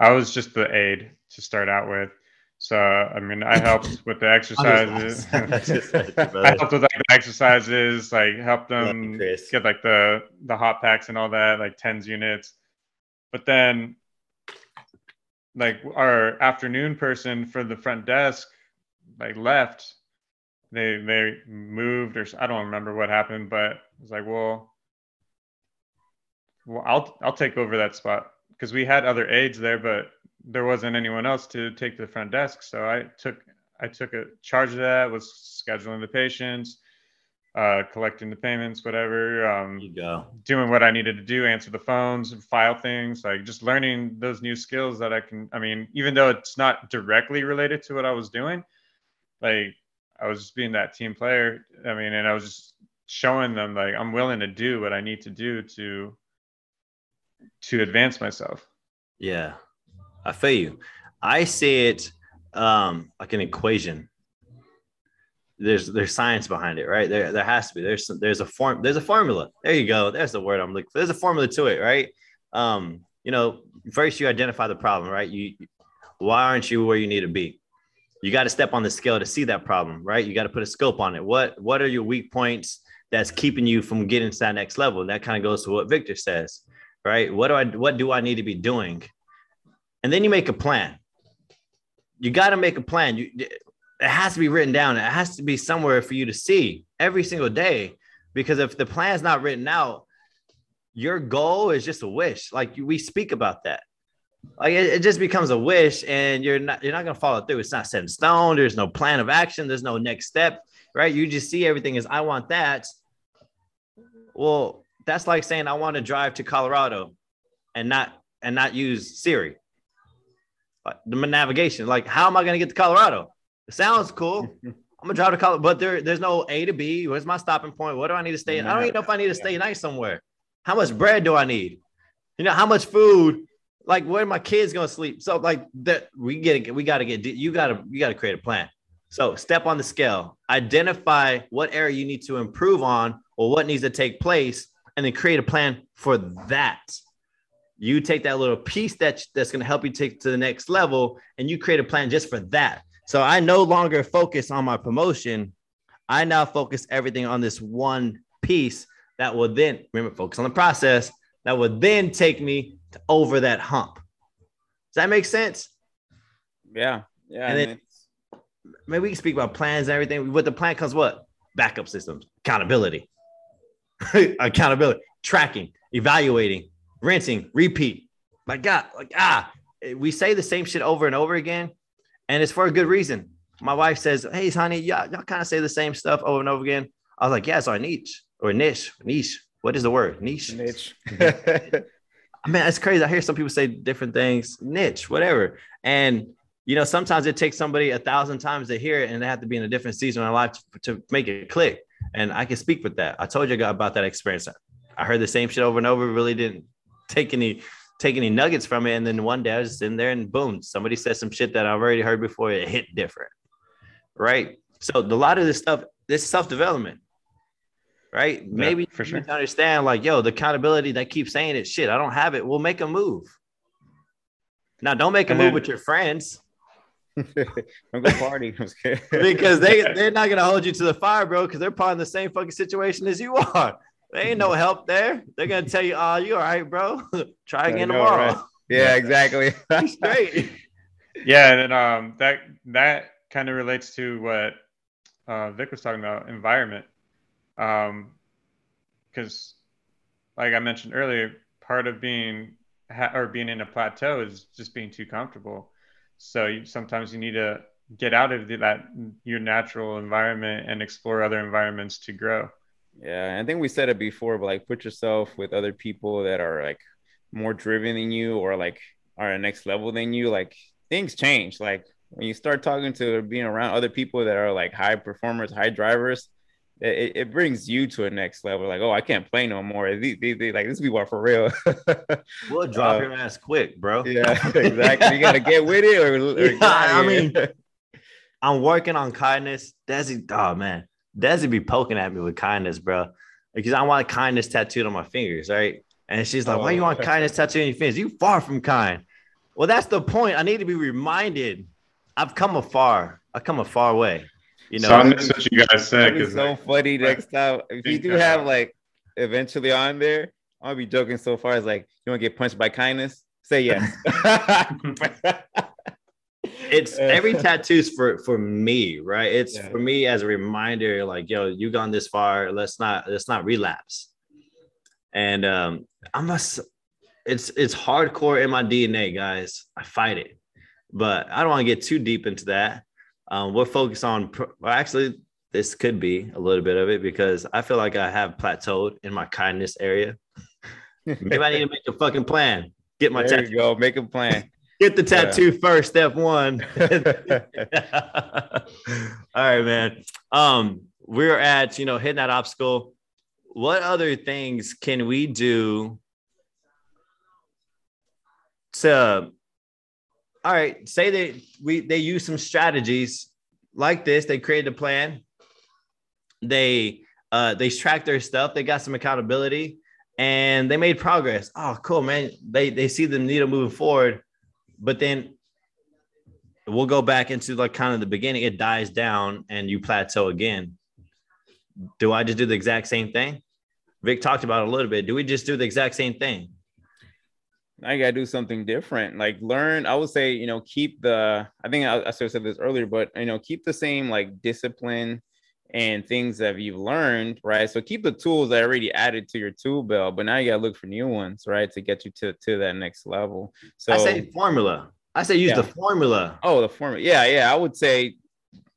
S2: I was just the aide to start out with. So I mean, I helped with the exercises. I helped with like the exercises, like helped them get like the the hot packs and all that, like tens units. But then, like our afternoon person for the front desk, like left they they moved or I don't remember what happened, but it was like, well, well, I'll I'll take over that spot because we had other aides there, but there wasn't anyone else to take the front desk. So I took I took a charge of that, was scheduling the patients, uh, collecting the payments, whatever. Um,
S1: you go.
S2: Doing what I needed to do, answer the phones, file things, like just learning those new skills that I can. I mean, even though it's not directly related to what I was doing, like I was just being that team player. I mean, and I was just showing them like I'm willing to do what I need to do to to advance myself.
S1: Yeah, I feel you. I see it um, like an equation. There's there's science behind it, right? There there has to be. There's some, there's a form there's a formula. There you go. There's the word I'm looking for. There's a formula to it, right? Um, you know, first you identify the problem, right? You why aren't you where you need to be? you got to step on the scale to see that problem, right? You got to put a scope on it. What what are your weak points that's keeping you from getting to that next level? And that kind of goes to what Victor says, right? What do I what do I need to be doing? And then you make a plan. You got to make a plan. You it has to be written down. It has to be somewhere for you to see every single day. Because if the plan's not written out, your goal is just a wish. Like we speak about that. Like it, it, just becomes a wish and you're not you're not gonna follow through. It's not set in stone. There's no plan of action. There's no next step right? You just see everything as i want that. Well that's like saying i want to drive to colorado and not and not use siri. The navigation like how am i gonna get to colorado it sounds cool i'm gonna drive to college, but there, there's no a to b where's my stopping point what do i need to stay in? i don't even know if i need to stay night somewhere how much bread do i need you know how much food like where my kids gonna sleep? So like that we get we gotta get you gotta you gotta create a plan. So step on the scale, identify what area you need to improve on or what needs to take place, and then create a plan for that. You take that little piece that that's gonna help you take to the next level, and you create a plan just for that. So I no longer focus on my promotion. I now focus everything on this one piece that will then remember focus on the process that would then take me to over that hump. Does that make sense?
S3: Yeah. Yeah.
S1: And then maybe we can speak about plans and everything. With the plan comes what? Backup systems, accountability, accountability, tracking, evaluating, rinsing, repeat. My God, like ah, we say the same shit over and over again, and it's for a good reason. My wife says, "Hey, honey, y'all, y'all kind of say the same stuff over and over again." I was like, "Yeah, it's our niche or niche, niche. What is the word? Niche.
S3: Niche.
S1: Man, it's crazy. I hear some people say different things, niche, whatever. And you know, sometimes it takes somebody a thousand times to hear it, and they have to be in a different season of their life to, to make it click. And I can speak with that. I told you about that experience. I heard the same shit over and over. Really didn't take any take any nuggets from it. And then one day I was in there, and boom, somebody said some shit that I've already heard before. It hit different, right? So a lot of this stuff, this self development right? Yeah, Maybe for sure. understand, like, yo, the accountability that keeps saying it, shit, I don't have it. We'll make a move. Now, don't make a and move then, with your friends.
S3: don't go party
S1: because they they're not gonna hold you to the fire, bro. Because they're probably in the same fucking situation as you are. There ain't no help there. They're gonna tell you, "Oh, you all right, bro? Try again tomorrow." Right.
S3: Yeah, exactly.
S1: Straight.
S2: Yeah, and then um, that that kind of relates to what uh, Vic was talking about, environment um, because like I mentioned earlier, part of being ha- or being in a plateau is just being too comfortable. So you, sometimes you need to get out of the, that your natural environment and explore other environments to grow.
S3: Yeah, I think we said it before, but like put yourself with other people that are like more driven than you or like are at next level than you. Like things change. Like when you start talking to being around other people that are like high performers, high drivers, it, it, brings you to a next level. Like, oh, I can't play no more. These, these, these like these people are for real.
S1: we'll drop uh, your ass quick, bro.
S3: Yeah, exactly. You gotta get with it, or, or yeah,
S1: I mean, I'm working on kindness. Desi, oh man, Desi be poking at me with kindness, bro, because I want kindness tattooed on my fingers, right? And she's like, oh. "Why you want oh. kindness tattooed on your fingers? You far from kind." Well, that's the point. I need to be reminded. I've come a far. I've come a far way. You know,
S2: so I miss what you guys said.
S3: It's so like, funny next time. If you do have like eventually on there, I'll be joking so far as like, you want to get punched by kindness? Say yes.
S1: it's every tattoo's for for me, right? It's yeah. for me as a reminder, like, yo, you gone this far. Let's not let's not relapse. And um, I'm a, It's it's hardcore in my DNA, guys. I fight it, but I don't want to get too deep into that. Um, we're focused on, well, actually, this could be a little bit of it because I feel like I have plateaued in my kindness area. Maybe I need to make a fucking plan. Get my
S3: there tattoo. go. Make a plan.
S1: Get the tattoo yeah. first. Step one. All right, man. Um, we're at you know hitting that obstacle. What other things can we do to all right, say that we they use some strategies like this. They created a plan. They uh they track their stuff. They got some accountability, and they made progress. Oh, cool, man. They they see the needle moving forward, but then we'll go back into like kind of the beginning. It dies down and you plateau again. Do I just do the exact same thing? Vic talked about a little bit. Do we just do the exact same thing?
S3: I gotta do something different. Like learn, I would say, you know, keep the. I think I, I sort of said this earlier, but you know, keep the same like discipline and things that you've learned, right? So keep the tools that already added to your tool belt, but now you gotta look for new ones, right, to get you to to that next level. So
S1: I say formula. I say use yeah. the formula.
S3: Oh, the formula. Yeah, yeah. I would say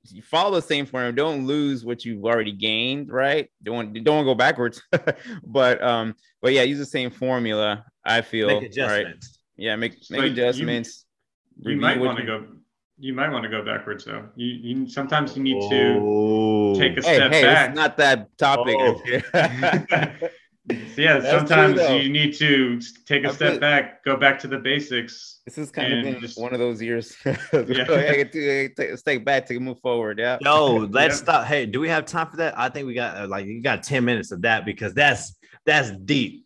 S3: you follow the same formula. Don't lose what you've already gained, right? Don't don't go backwards. but um, but yeah, use the same formula. I feel make adjustments. Right? Yeah, make make so adjustments.
S2: You, you might want to go. You might want to go backwards though. You, you sometimes you need to oh. take a step hey, back.
S3: It's not that topic. Oh.
S2: yeah, That's sometimes you need to take a I step back, go back to the basics.
S3: This is kind of been just, one of those years. yeah. take a step back to move forward. Yeah.
S1: Yo, let's yeah. stop. Hey, do we have time for that? I think we got uh, like you got 10 minutes of that because that's that's deep.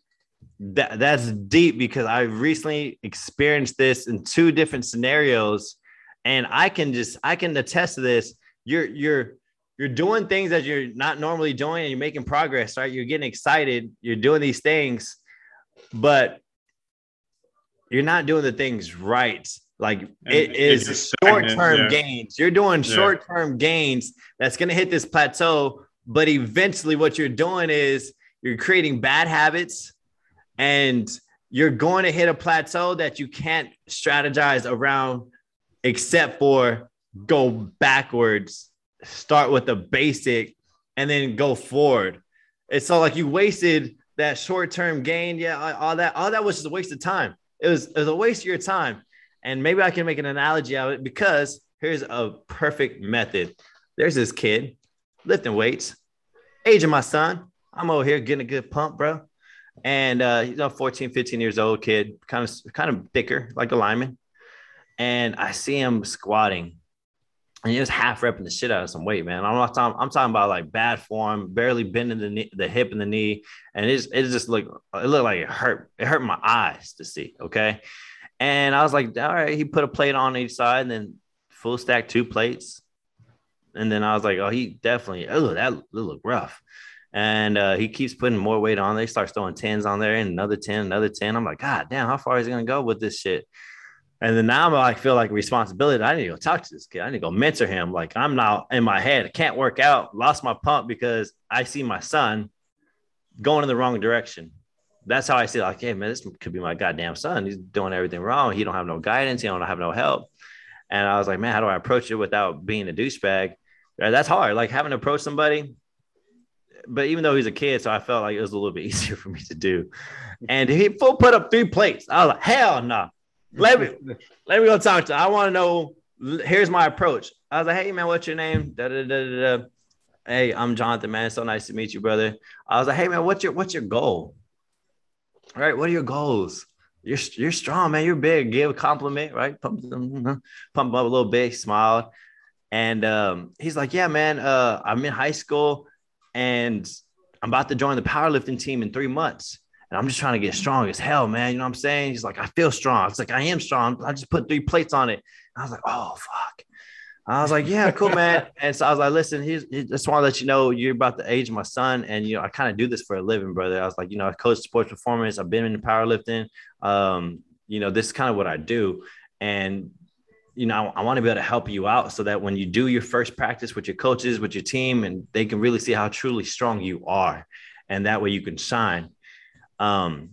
S1: That that's deep because I recently experienced this in two different scenarios, and I can just I can attest to this. You're you're you're doing things that you're not normally doing and you're making progress, right? You're getting excited, you're doing these things, but you're not doing the things right. Like and it is short-term yeah. gains. You're doing short-term gains that's going to hit this plateau, but eventually what you're doing is you're creating bad habits and you're going to hit a plateau that you can't strategize around except for go backwards start with the basic and then go forward. It's so like you wasted that short term gain. Yeah, all that, all that was just a waste of time. It was, it was a waste of your time. And maybe I can make an analogy out of it because here's a perfect method. There's this kid lifting weights, age of my son. I'm over here getting a good pump, bro. And uh, he's a 14, 15 years old kid, kind of kind of thicker, like a lineman. And I see him squatting and he was half repping the shit out of some weight, man. I'm not talking. I'm talking about like bad form, barely bending the knee, the hip and the knee, and it just, it just looked it looked like it hurt. It hurt my eyes to see. Okay, and I was like, all right. He put a plate on each side, and then full stack two plates, and then I was like, oh, he definitely. Oh, that look rough. And uh, he keeps putting more weight on. They start throwing tens on there, and another ten, another ten. I'm like, God damn, how far is he gonna go with this shit? And then now like, feel like responsibility. I need to go talk to this kid. I need to go mentor him. Like I'm now in my head, I can't work out, lost my pump because I see my son going in the wrong direction. That's how I see. Like, hey man, this could be my goddamn son. He's doing everything wrong. He don't have no guidance. He don't have no help. And I was like, man, how do I approach it without being a douchebag? Uh, that's hard. Like having to approach somebody. But even though he's a kid, so I felt like it was a little bit easier for me to do. And he full put up three plates. I was like, hell no. Nah let me let me go talk to. I want to know. Here's my approach. I was like, hey man, what's your name? Da, da, da, da, da. Hey, I'm Jonathan, man. So nice to meet you, brother. I was like, hey man, what's your what's your goal? All right, what are your goals? You're you're strong, man. You're big. Give a compliment, right? Pump them, pump up a little bit. Smiled, and um, he's like, yeah, man. Uh, I'm in high school, and I'm about to join the powerlifting team in three months and I'm just trying to get strong as hell, man. You know what I'm saying? He's like, I feel strong. It's like I am strong. I just put three plates on it. And I was like, oh fuck. I was like, yeah, cool, man. and so I was like, listen, he's, he just want to let you know you're about the age of my son. And, you know, I kind of do this for a living, brother. I was like, you know, I coach sports performance. I've been in powerlifting. Um, you know, this is kind of what I do. And, you know, I, I want to be able to help you out so that when you do your first practice with your coaches, with your team, and they can really see how truly strong you are. And that way you can shine. Um,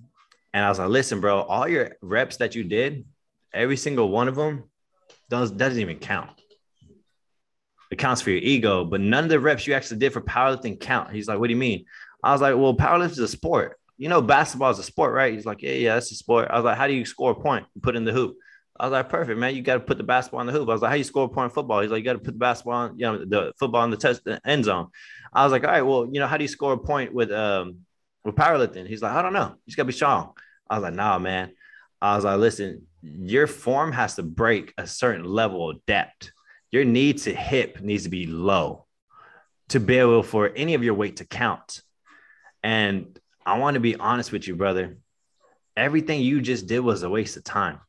S1: and I was like, listen, bro, all your reps that you did, every single one of them does, doesn't even count. It counts for your ego, but none of the reps you actually did for powerlifting count. He's like, what do you mean? I was like, well, powerlifting is a sport. You know, basketball is a sport, right? He's like, yeah, yeah, that's a sport. I was like, how do you score a point? Put in the hoop. I was like, perfect, man. You got to put the basketball in the hoop. I was like, how you score a point in football? He's like, you got to put the basketball, in, you know, the football in the test the end zone. I was like, all right, well, you know, how do you score a point with um with powerlifting. He's like, I don't know. You just gotta be strong. I was like, nah, man. I was like, listen, your form has to break a certain level of depth. Your knee to hip needs to be low to be able for any of your weight to count. And I want to be honest with you, brother. Everything you just did was a waste of time.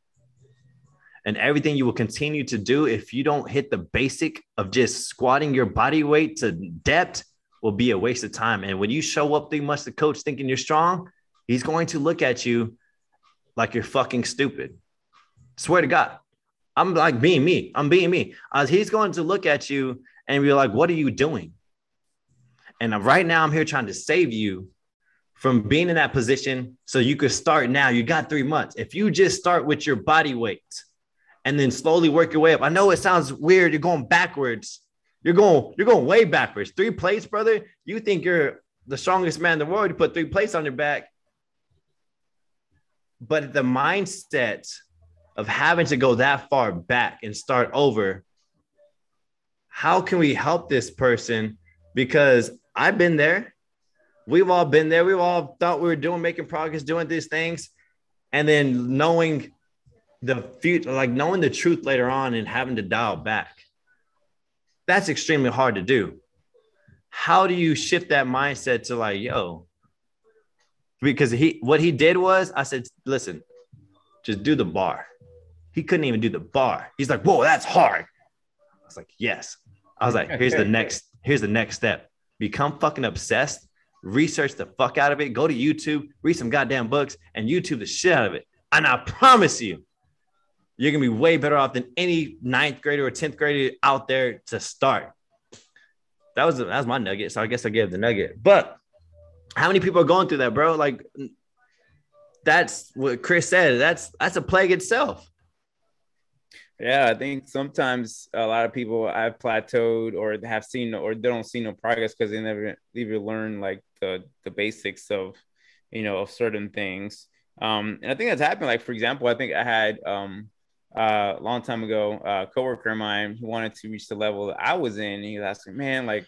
S1: and everything you will continue to do if you don't hit the basic of just squatting your body weight to depth will be a waste of time. And when you show up too much, the coach thinking you're strong, he's going to look at you like you're fucking stupid. Swear to God. I'm like being me. I'm being me. As he's going to look at you and be like, what are you doing? And right now I'm here trying to save you from being in that position so you could start now. You got three months. If you just start with your body weight and then slowly work your way up. I know it sounds weird. You're going backwards. You're going, you're going way backwards. Three plates, brother. You think you're the strongest man in the world. You put three plates on your back. But the mindset of having to go that far back and start over, how can we help this person? Because I've been there. We've all been there. We've all thought we were doing, making progress, doing these things. And then knowing the future, like knowing the truth later on and having to dial back. That's extremely hard to do. How do you shift that mindset to like, yo, because he what he did was I said, listen, just do the bar. He couldn't even do the bar. He's like, whoa, that's hard. I was like, yes. I was like, here's the next, here's the next step. Become fucking obsessed, research the fuck out of it, go to YouTube, read some goddamn books, and YouTube the shit out of it. And I promise you, you're gonna be way better off than any ninth grader or 10th grader out there to start. That was that was my nugget. So I guess I gave the nugget. But how many people are going through that, bro? Like that's what Chris said. That's that's a plague itself.
S3: Yeah, I think sometimes a lot of people have plateaued or have seen or they don't see no progress because they never even learn like the the basics of you know of certain things. Um, and I think that's happened. Like for example, I think I had um uh, a long time ago, a coworker of mine who wanted to reach the level that I was in. he was asking, man, like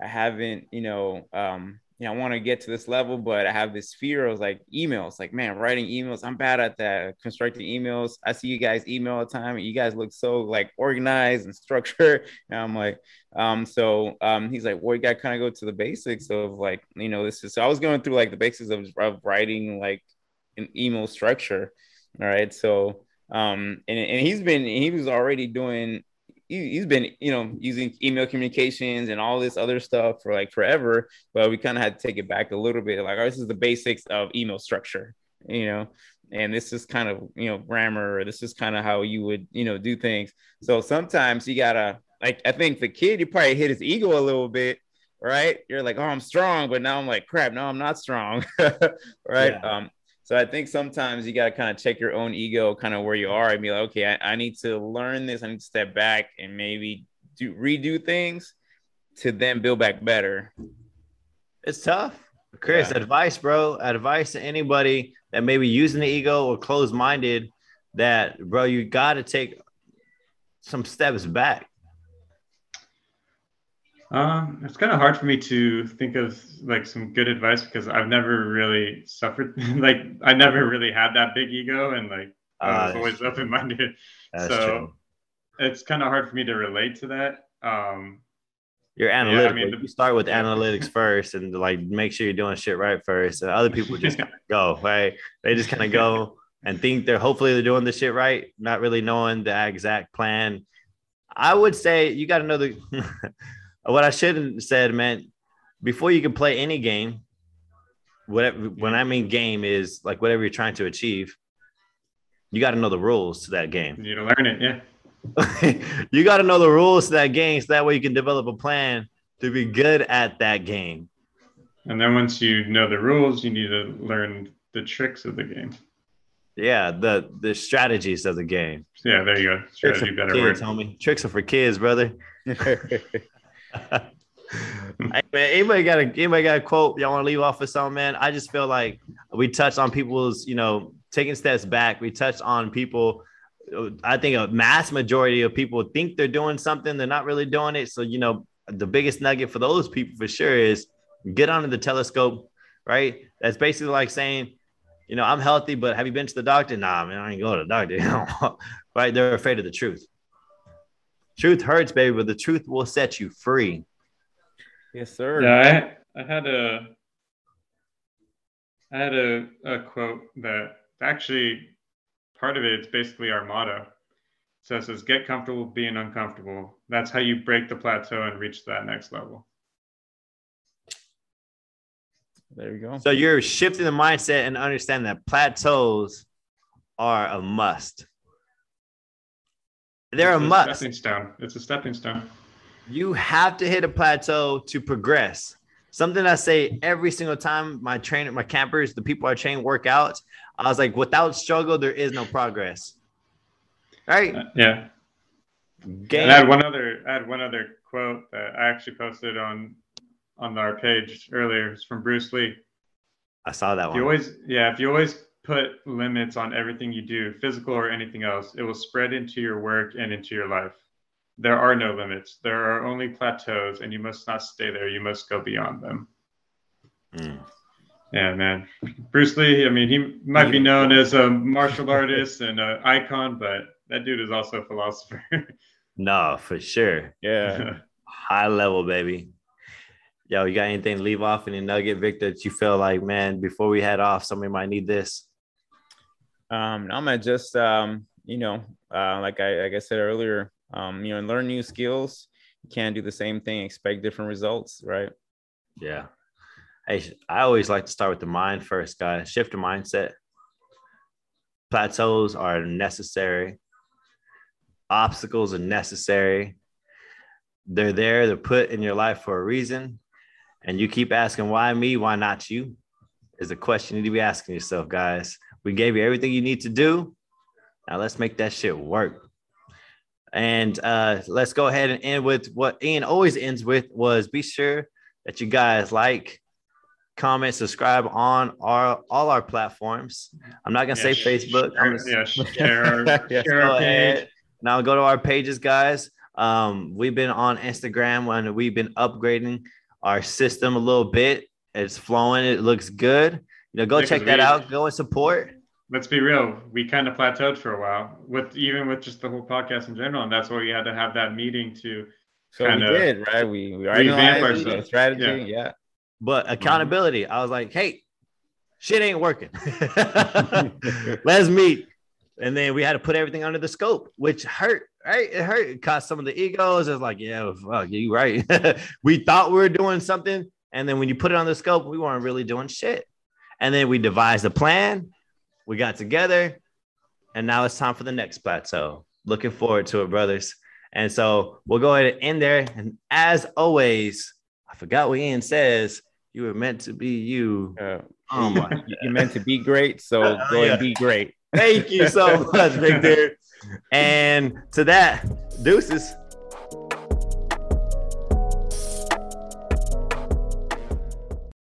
S3: I haven't, you know, um, you know, I want to get to this level, but I have this fear. I was like, emails, like, man, writing emails. I'm bad at that. Constructing emails. I see you guys email all the time. And you guys look so like organized and structured. And I'm like, um, so um, he's like, well, you got to kind of go to the basics of like, you know, this is. So I was going through like the basics of, of writing like an email structure. All right, so um, and, and he's been he was already doing he, has been you know using email communications and all this other stuff for like forever but we kind of had to take it back a little bit. Like oh, this is the basics of email structure you know? And this is kind of you know grammar or this is kind of how you would you know do things. So sometimes you gotta like i think the kid you probably hit his ego a little bit right? You're like oh i'm strong but now i'm like crap no i'm not strong. Right? Yeah. um so I think sometimes you got to kind of check your own ego, kind of where you are, and be like, okay, I, I, need to learn this. I need to step back and maybe do redo things to then build back better.
S1: It's tough. Chris, yeah. advice, bro. Advice to anybody that may be using the ego or closed minded that, bro, you got to take some steps back.
S2: Um, it's kind of hard for me to think of like some good advice because I've never really suffered. like I never really had that big ego, and like I was uh, always open minded. So true. it's kind of hard for me to relate to that. Um,
S1: you're analytical. Yeah, I mean, you start with yeah. analytics first, and like make sure you're doing shit right first. And other people just kind of go right. They just kind of go and think they're hopefully they're doing the shit right, not really knowing the exact plan. I would say you got to know the. What I should have said, man, before you can play any game, whatever when I mean game is like whatever you're trying to achieve, you got to know the rules to that game.
S2: You need to learn it,
S1: yeah. you got to know the rules to that game, so that way you can develop a plan to be good at that game.
S2: And then once you know the rules, you need to learn the tricks of the game.
S1: Yeah, the the strategies of the game.
S2: Yeah, there you go. Strategy
S1: better kids, word. homie. Tricks are for kids, brother. hey, man, anybody got a anybody got a quote y'all want to leave off with something, man? I just feel like we touched on people's, you know, taking steps back. We touched on people. I think a mass majority of people think they're doing something, they're not really doing it. So, you know, the biggest nugget for those people for sure is get onto the telescope, right? That's basically like saying, you know, I'm healthy, but have you been to the doctor? Nah, man, I ain't going to the doctor. right? They're afraid of the truth. Truth hurts, baby, but the truth will set you free.
S3: Yes, sir.
S2: Yeah, I, I had a I had a, a quote that actually part of it, it is basically our motto. So it says, get comfortable being uncomfortable. That's how you break the plateau and reach that next level.
S3: There you go.
S1: So you're shifting the mindset and understand that plateaus are a must. They're
S2: it's
S1: a,
S2: a
S1: must.
S2: Stepping stone. It's a stepping stone.
S1: You have to hit a plateau to progress. Something I say every single time my trainer, my campers, the people I train work out. I was like, without struggle, there is no progress. Right?
S2: Uh, yeah.
S1: Game.
S2: And I had one other. I had one other quote that I actually posted on on our page earlier. It's from Bruce Lee.
S1: I saw that
S2: If
S1: one.
S2: you always, yeah, if you always put limits on everything you do, physical or anything else, it will spread into your work and into your life. There are no limits. There are only plateaus, and you must not stay there. You must go beyond them.
S1: Mm.
S2: Yeah, man. Bruce Lee, I mean, he might be known as a martial artist and an icon, but that dude is also a philosopher.
S1: No, for sure.
S3: Yeah.
S1: High level, baby. Yo, you got anything to leave off? Any nugget, Victor, that you feel like, man, before we head off, somebody might need this?
S3: Um, no, man, just um, you know, uh, like I like I said earlier, um, you know, learn new skills. You can't do the same thing, expect different results, right?
S1: Yeah. Hey, I always like to start with the mind first, guys. Shift your mindset. Plateaus are necessary. Obstacles are necessary. They're there, they're put in your life for a reason. And you keep asking, why me? Why not you? Is a question you need to be asking yourself, guys. We gave you everything you need to do. Now let's make that shit work. And uh, let's go ahead and end with what Ian always ends with was be sure that you guys like, comment, subscribe on our all our platforms. I'm not gonna
S2: Yeah,
S1: say Facebook. I'm gonna
S2: yeah, share
S3: Yes,
S2: share
S1: go ahead. Now go to our pages, guys. Um, we've been on Instagram and we've been upgrading our system a little bit. It's flowing. It looks good. You know, go
S2: Yeah,
S1: check that
S2: we-
S1: out. Go and support.
S2: Let's be real. We kind of plateaued for a while with even with just the whole podcast in general, and that's why we had to have that meeting to
S3: So
S2: Kinda
S3: did, right? We we
S2: revamp
S3: organized the
S2: ourselves.
S3: strategy. Yeah.
S1: But mm-hmm. accountability, I was like, hey, shit ain't working. Let's meet. And then we had to put everything under the scope, which hurt, right? It hurt. It cost some of the egos. It's like, yeah, fuck, you right. we thought we were doing something. And then when you put it on the scope, we weren't really doing shit. And then we devised a plan. We got together. And now it's time for the next plateau. Looking forward to it, brothers. And so we'll go ahead and end there. And as always, I forgot what Ian says. You were meant to be you.
S3: Uh,
S1: Oh my
S3: You're meant to be great, so
S1: Oh,
S3: go
S1: yeah.
S3: and be great.
S1: Thank you so much, Victor. And to that, deuces.